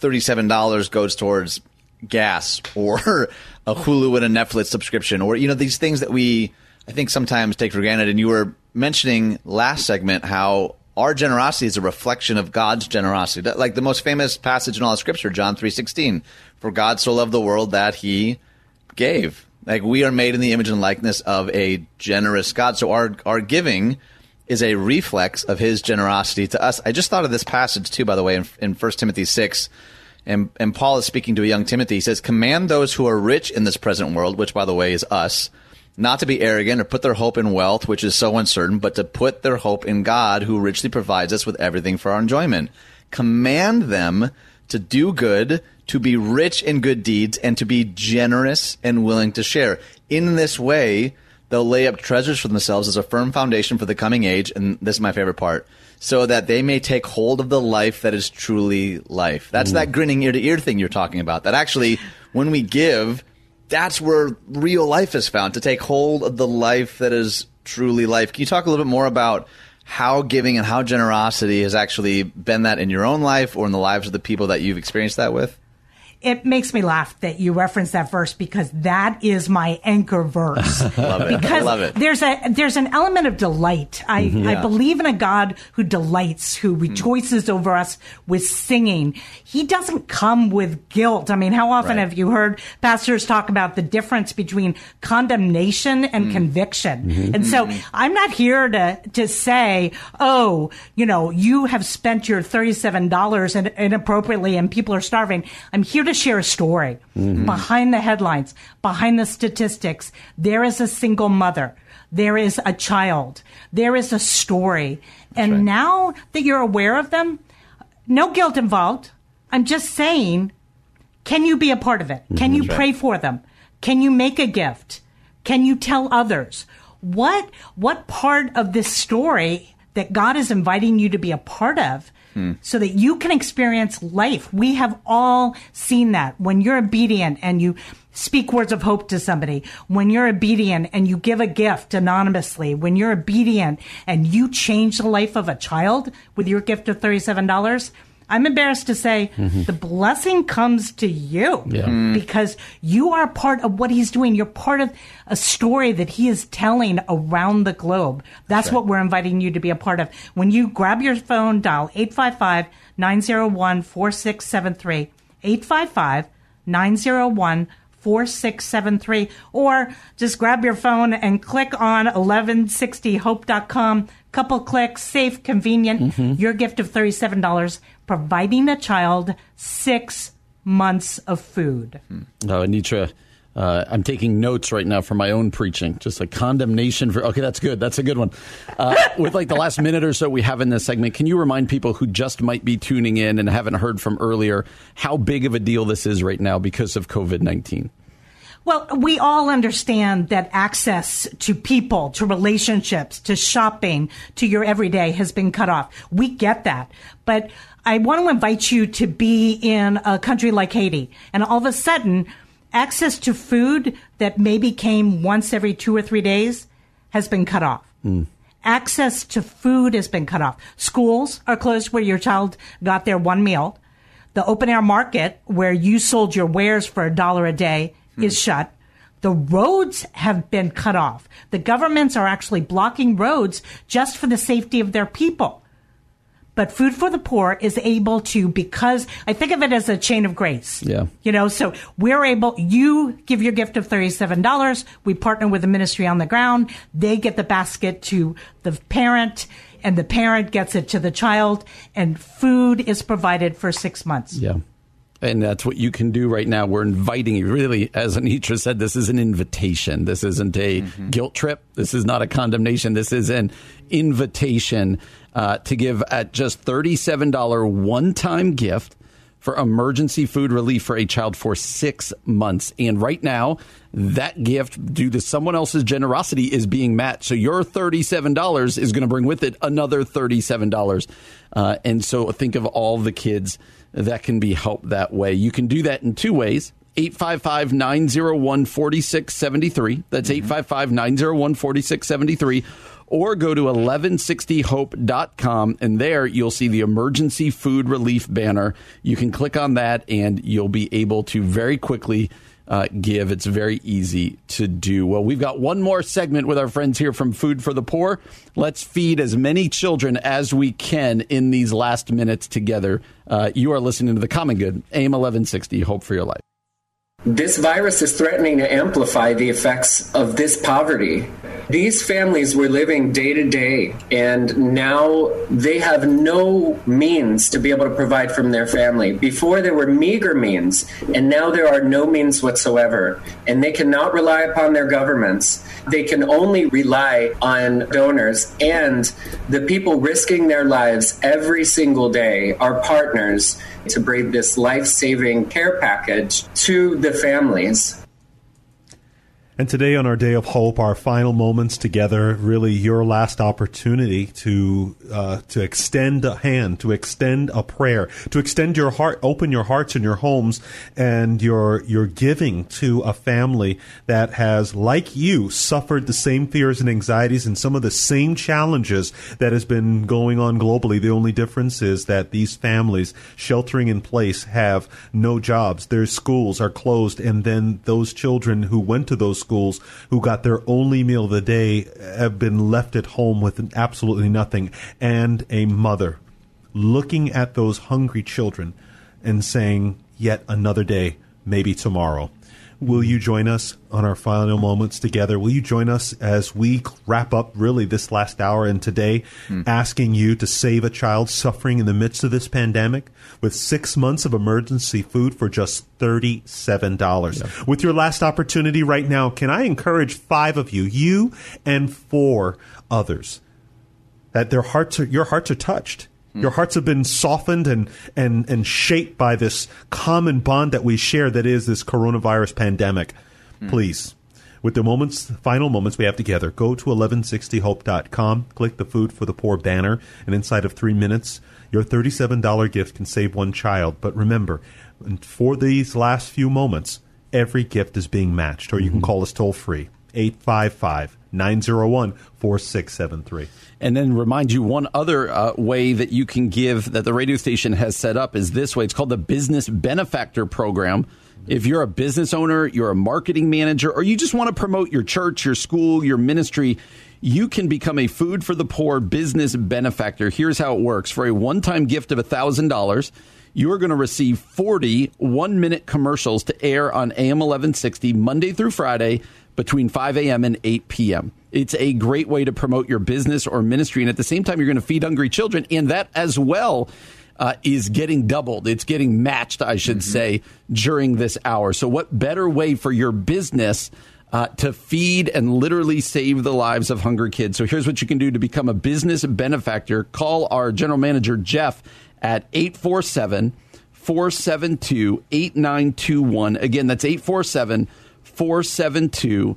$37 goes towards gas or <laughs> a Hulu and a Netflix subscription or, you know, these things that we, I think, sometimes take for granted. And you were mentioning last segment how our generosity is a reflection of God's generosity. Like the most famous passage in all of Scripture, John 3.16, for God so loved the world that he gave. Like we are made in the image and likeness of a generous God. So our, our giving is a reflex of his generosity to us. I just thought of this passage too, by the way, in, in 1 Timothy 6. And, and Paul is speaking to a young Timothy. He says, Command those who are rich in this present world, which by the way is us, not to be arrogant or put their hope in wealth, which is so uncertain, but to put their hope in God, who richly provides us with everything for our enjoyment. Command them to do good, to be rich in good deeds, and to be generous and willing to share. In this way, they'll lay up treasures for themselves as a firm foundation for the coming age. And this is my favorite part. So that they may take hold of the life that is truly life. That's that mm. grinning ear to ear thing you're talking about. That actually, when we give, that's where real life is found to take hold of the life that is truly life. Can you talk a little bit more about how giving and how generosity has actually been that in your own life or in the lives of the people that you've experienced that with? It makes me laugh that you reference that verse because that is my anchor verse. <laughs> Love it. Because Love it. there's a there's an element of delight. I, Mhm. I believe in a God who delights, who rejoices over us with singing. He doesn't come with guilt. I mean, how often Right. have you heard pastors talk about the difference between condemnation and conviction? Mhm. And so Mhm. I'm not here to to say, oh, you know, you have spent your thirty seven dollars inappropriately and people are starving. I'm here to share a story Mhm. behind the headlines, behind the statistics. There is a single mother. There is a child. There is a story. and now that you're aware of them, no guilt involved. I'm just saying, can you be a part of it? Can you That's right. pray for them? Can you make a gift? Can you tell others? what what part of this story that God is inviting you to be a part of so that you can experience life. We have all seen that when you're obedient and you speak words of hope to somebody, when you're obedient and you give a gift anonymously, when you're obedient and you change the life of a child with your gift of $37, I'm embarrassed to say Mhm. the blessing comes to you Yeah. Mm. because you are part of what he's doing. You're part of a story that he is telling around the globe. That's what we're inviting you to be a part of. When you grab your phone, dial 855 901 4673, 855 901 4673, or just grab your phone and click on 1160hope.com. Couple clicks, safe, convenient. Mhm. Your gift of $37, providing a child six months of food. Oh, Anitra, uh, I'm taking notes right now for my own preaching. Just a condemnation for. Okay, that's good. That's a good one. Uh, <laughs> with like the last minute or so we have in this segment, can you remind people who just might be tuning in and haven't heard from earlier how big of a deal this is right now because of COVID 19? Well, we all understand that access to people, to relationships, to shopping, to your everyday has been cut off. We get that. But I want to invite you to be in a country like Haiti. And all of a sudden, access to food that maybe came once every two or three days has been cut off. Hmm. Access to food has been cut off. Schools are closed where your child got their one meal. The open air market where you sold your wares for a dollar a day hmm. is shut. The roads have been cut off. The governments are actually blocking roads just for the safety of their people. But Food for the Poor is able to, because I think of it as a chain of grace. Yeah. You know, so we're able, you give your gift of $37. We partner with the ministry on the ground. They get the basket to the parent and the parent gets it to the child and food is provided for six months. Yeah. And that's what you can do right now. We're inviting you. Really, as Anitra said, this is an invitation. This isn't a guilt trip. This is not a condemnation. This is an invitation uh, to give at just $37 one time gift for emergency food relief for a child for six months. And right now, that gift, due to someone else's generosity, is being matched. So your $37 is going to bring with it another $37. Uh, and so think of all the kids that can be helped that way. You can do that in two ways. 855 901 4673. That's mm-hmm. 855 901 4673. Or go to 1160hope.com and there you'll see the emergency food relief banner. You can click on that and you'll be able to very quickly uh, give. It's very easy to do. Well, we've got one more segment with our friends here from Food for the Poor. Let's feed as many children as we can in these last minutes together. Uh, you are listening to The Common Good, AM 1160, Hope for Your Life. This virus is threatening to amplify the effects of this poverty. These families were living day to day, and now they have no means to be able to provide from their family. Before, there were meager means, and now there are no means whatsoever. And they cannot rely upon their governments. They can only rely on donors, and the people risking their lives every single day are partners to bring this life saving care package to the families. And today, on our day of hope, our final moments together, really your last opportunity to uh, to extend a hand, to extend a prayer, to extend your heart, open your hearts and your homes, and your your giving to a family that has, like you, suffered the same fears and anxieties and some of the same challenges that has been going on globally. The only difference is that these families sheltering in place have no jobs. Their schools are closed, and then those children who went to those schools who got their only meal of the day have been left at home with absolutely nothing. And a mother looking at those hungry children and saying, Yet another day, maybe tomorrow. Will you join us on our final moments together? Will you join us as we wrap up really this last hour and today hmm. asking you to save a child suffering in the midst of this pandemic with six months of emergency food for just $37? With your last opportunity right now, can I encourage five of you, you and four others, that their hearts are, your hearts are touched? Hmm. Your hearts have been softened and, and, and shaped by this common bond that we share that is this coronavirus pandemic. Hmm. Please, With the moments, final moments we have together, go to 1160hope.com, click the Food for the Poor banner, and inside of three minutes, your $37 gift can save one child. But remember, for these last few moments, every gift is being matched, or you can hmm. call us toll free, 855 901 4673. And then remind you one other uh, way that you can give that the radio station has set up is this way. It's called the Business Benefactor Program. If you're a business owner, you're a marketing manager, or you just want to promote your church, your school, your ministry, you can become a Food for the Poor business benefactor. Here's how it works for a one time gift of $1,000, you are going to receive 40 one minute commercials to air on AM 1160 Monday through Friday between 5 a.m. and 8 p.m. It's a great way to promote your business or ministry. And at the same time, you're going to feed hungry children. And that as well uh, is getting doubled. It's getting matched, I should mm-hmm. say, during this hour. So, what better way for your business? Uh, to feed and literally save the lives of hungry kids. So here's what you can do to become a business benefactor. Call our general manager, Jeff, at 847 472 8921. Again, that's 847 472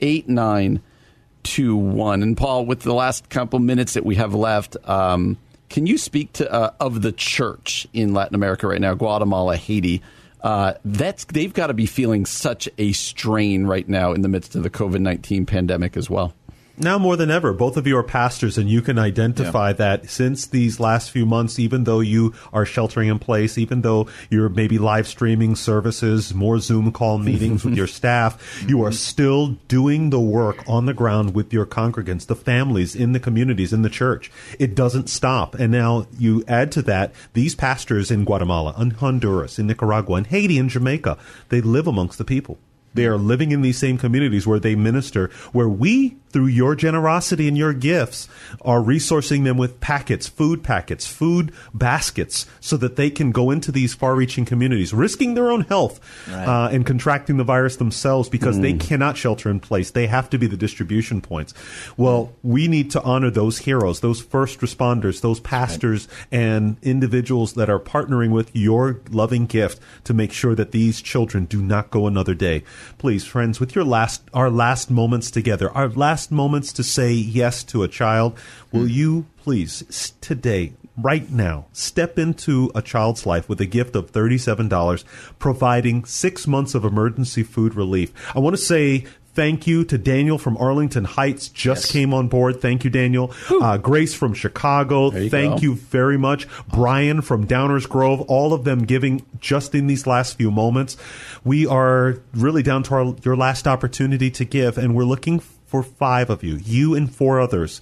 8921. And Paul, with the last couple minutes that we have left, um, can you speak to uh, of the church in Latin America right now, Guatemala, Haiti? Uh, that's they've got to be feeling such a strain right now in the midst of the COVID nineteen pandemic as well now more than ever, both of you are pastors, and you can identify yeah. that since these last few months, even though you are sheltering in place, even though you're maybe live streaming services, more Zoom call <laughs> meetings with your staff, you are mm-hmm. still doing the work on the ground with your congregants, the families in the communities, in the church. It doesn't stop. And now you add to that these pastors in Guatemala, in Honduras, in Nicaragua, in Haiti, in Jamaica, they live amongst the people. They are living in these same communities where they minister, where we through your generosity and your gifts, are resourcing them with packets, food packets, food baskets, so that they can go into these far reaching communities, risking their own health right. uh, and contracting the virus themselves because mm. they cannot shelter in place. They have to be the distribution points. Well, we need to honor those heroes, those first responders, those pastors, right. and individuals that are partnering with your loving gift to make sure that these children do not go another day. Please, friends, with your last, our last moments together, our last last moments to say yes to a child, will mm. you please today right now step into a child's life with a gift of $37 providing 6 months of emergency food relief. I want to say Thank you to Daniel from Arlington Heights, just yes. came on board. Thank you, Daniel. Uh, Grace from Chicago, you thank go. you very much. Brian from Downers Grove, all of them giving just in these last few moments. We are really down to our, your last opportunity to give, and we're looking for five of you, you and four others.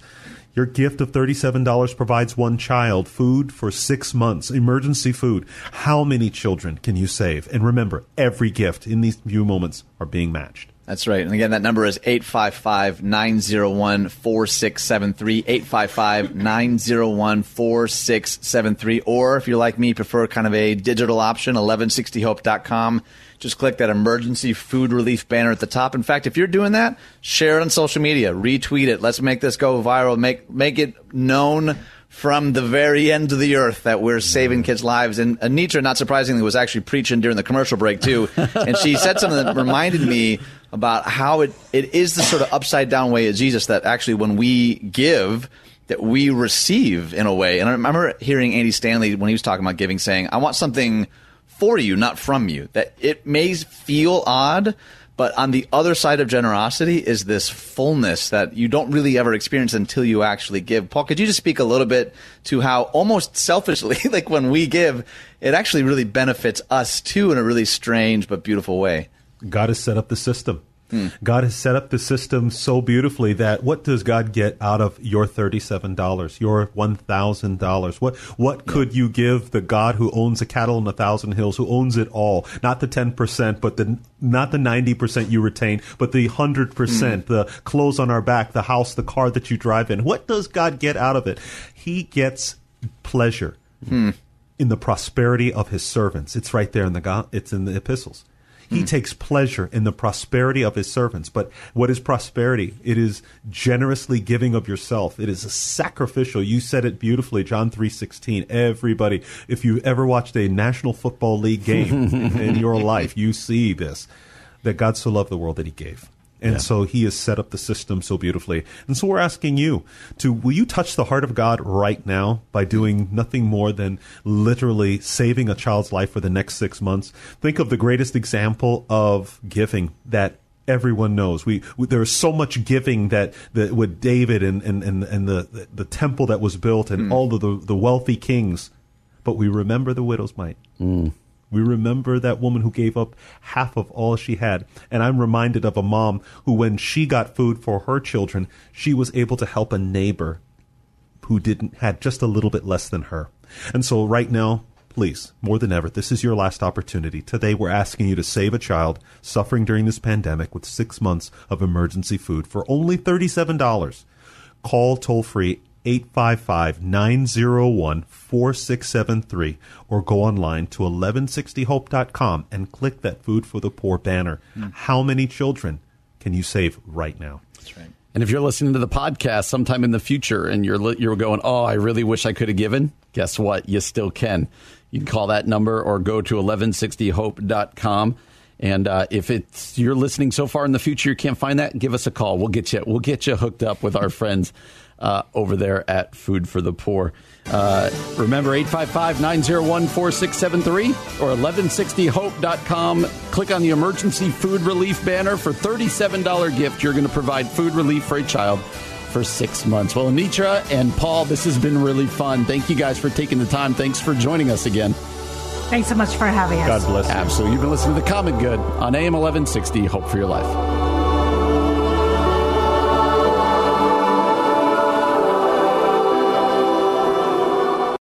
Your gift of $37 provides one child food for six months, emergency food. How many children can you save? And remember, every gift in these few moments are being matched. That's right. And again, that number is 855 901 4673. 855 901 4673. Or if you're like me, prefer kind of a digital option, 1160hope.com just click that emergency food relief banner at the top. In fact, if you're doing that, share it on social media, retweet it. Let's make this go viral. Make make it known from the very end of the earth that we're saving kids' lives. And Anitra, not surprisingly, was actually preaching during the commercial break too, <laughs> and she said something that reminded me about how it, it is the sort of upside down way of Jesus that actually when we give that we receive in a way. And I remember hearing Andy Stanley when he was talking about giving saying, I want something for you, not from you. That it may feel odd, but on the other side of generosity is this fullness that you don't really ever experience until you actually give. Paul, could you just speak a little bit to how almost selfishly, <laughs> like when we give, it actually really benefits us too in a really strange but beautiful way? God has set up the system. Hmm. God has set up the system so beautifully that what does God get out of your $37, your $1,000? What, what yeah. could you give the God who owns a cattle in a thousand hills, who owns it all? Not the 10%, but the, not the 90% you retain, but the 100%, hmm. the clothes on our back, the house, the car that you drive in. What does God get out of it? He gets pleasure. Hmm. In the prosperity of his servants, it's right there in the it's in the epistles. He mm. takes pleasure in the prosperity of his servants. But what is prosperity? It is generously giving of yourself. It is a sacrificial. You said it beautifully, John 3:16. Everybody, if you ever watched a National Football League game <laughs> in your life, you see this that God so loved the world that he gave. And Yeah. so he has set up the system so beautifully. And so we're asking you to will you touch the heart of God right now by doing nothing more than literally saving a child's life for the next six months? Think of the greatest example of giving that everyone knows. We, we there is so much giving that, that with David and, and, and, and the, the temple that was built and hmm. all of the, the wealthy kings. But we remember the widow's mite. Hmm. We remember that woman who gave up half of all she had. And I'm reminded of a mom who, when she got food for her children, she was able to help a neighbor who didn't had just a little bit less than her. And so right now, please, more than ever, this is your last opportunity. Today we're asking you to save a child suffering during this pandemic with 6 months of emergency food for only $37. Call toll 855-901-4673 or go online to 1160hope.com and click that food for the poor banner. How many children can you save right now? That's right. And if you're listening to the podcast sometime in the future and you're li- you're going, "Oh, I really wish I could have given." Guess what? You still can. You can call that number or go to 1160hope.com. And uh, if it's you're listening so far in the future you can't find that, give us a call. We'll get you we'll get you hooked up with our friends uh, over there at Food for the Poor. Uh, remember 855-901-4673 or 1160hope.com. Click on the emergency food relief banner for $37 gift. You're going to provide food relief for a child for six months. Well, Anitra and Paul, this has been really fun. Thank you guys for taking the time. Thanks for joining us again. Thanks so much for having us. God bless you. Absolutely. You've been listening to The Common Good on AM 1160. Hope for your life.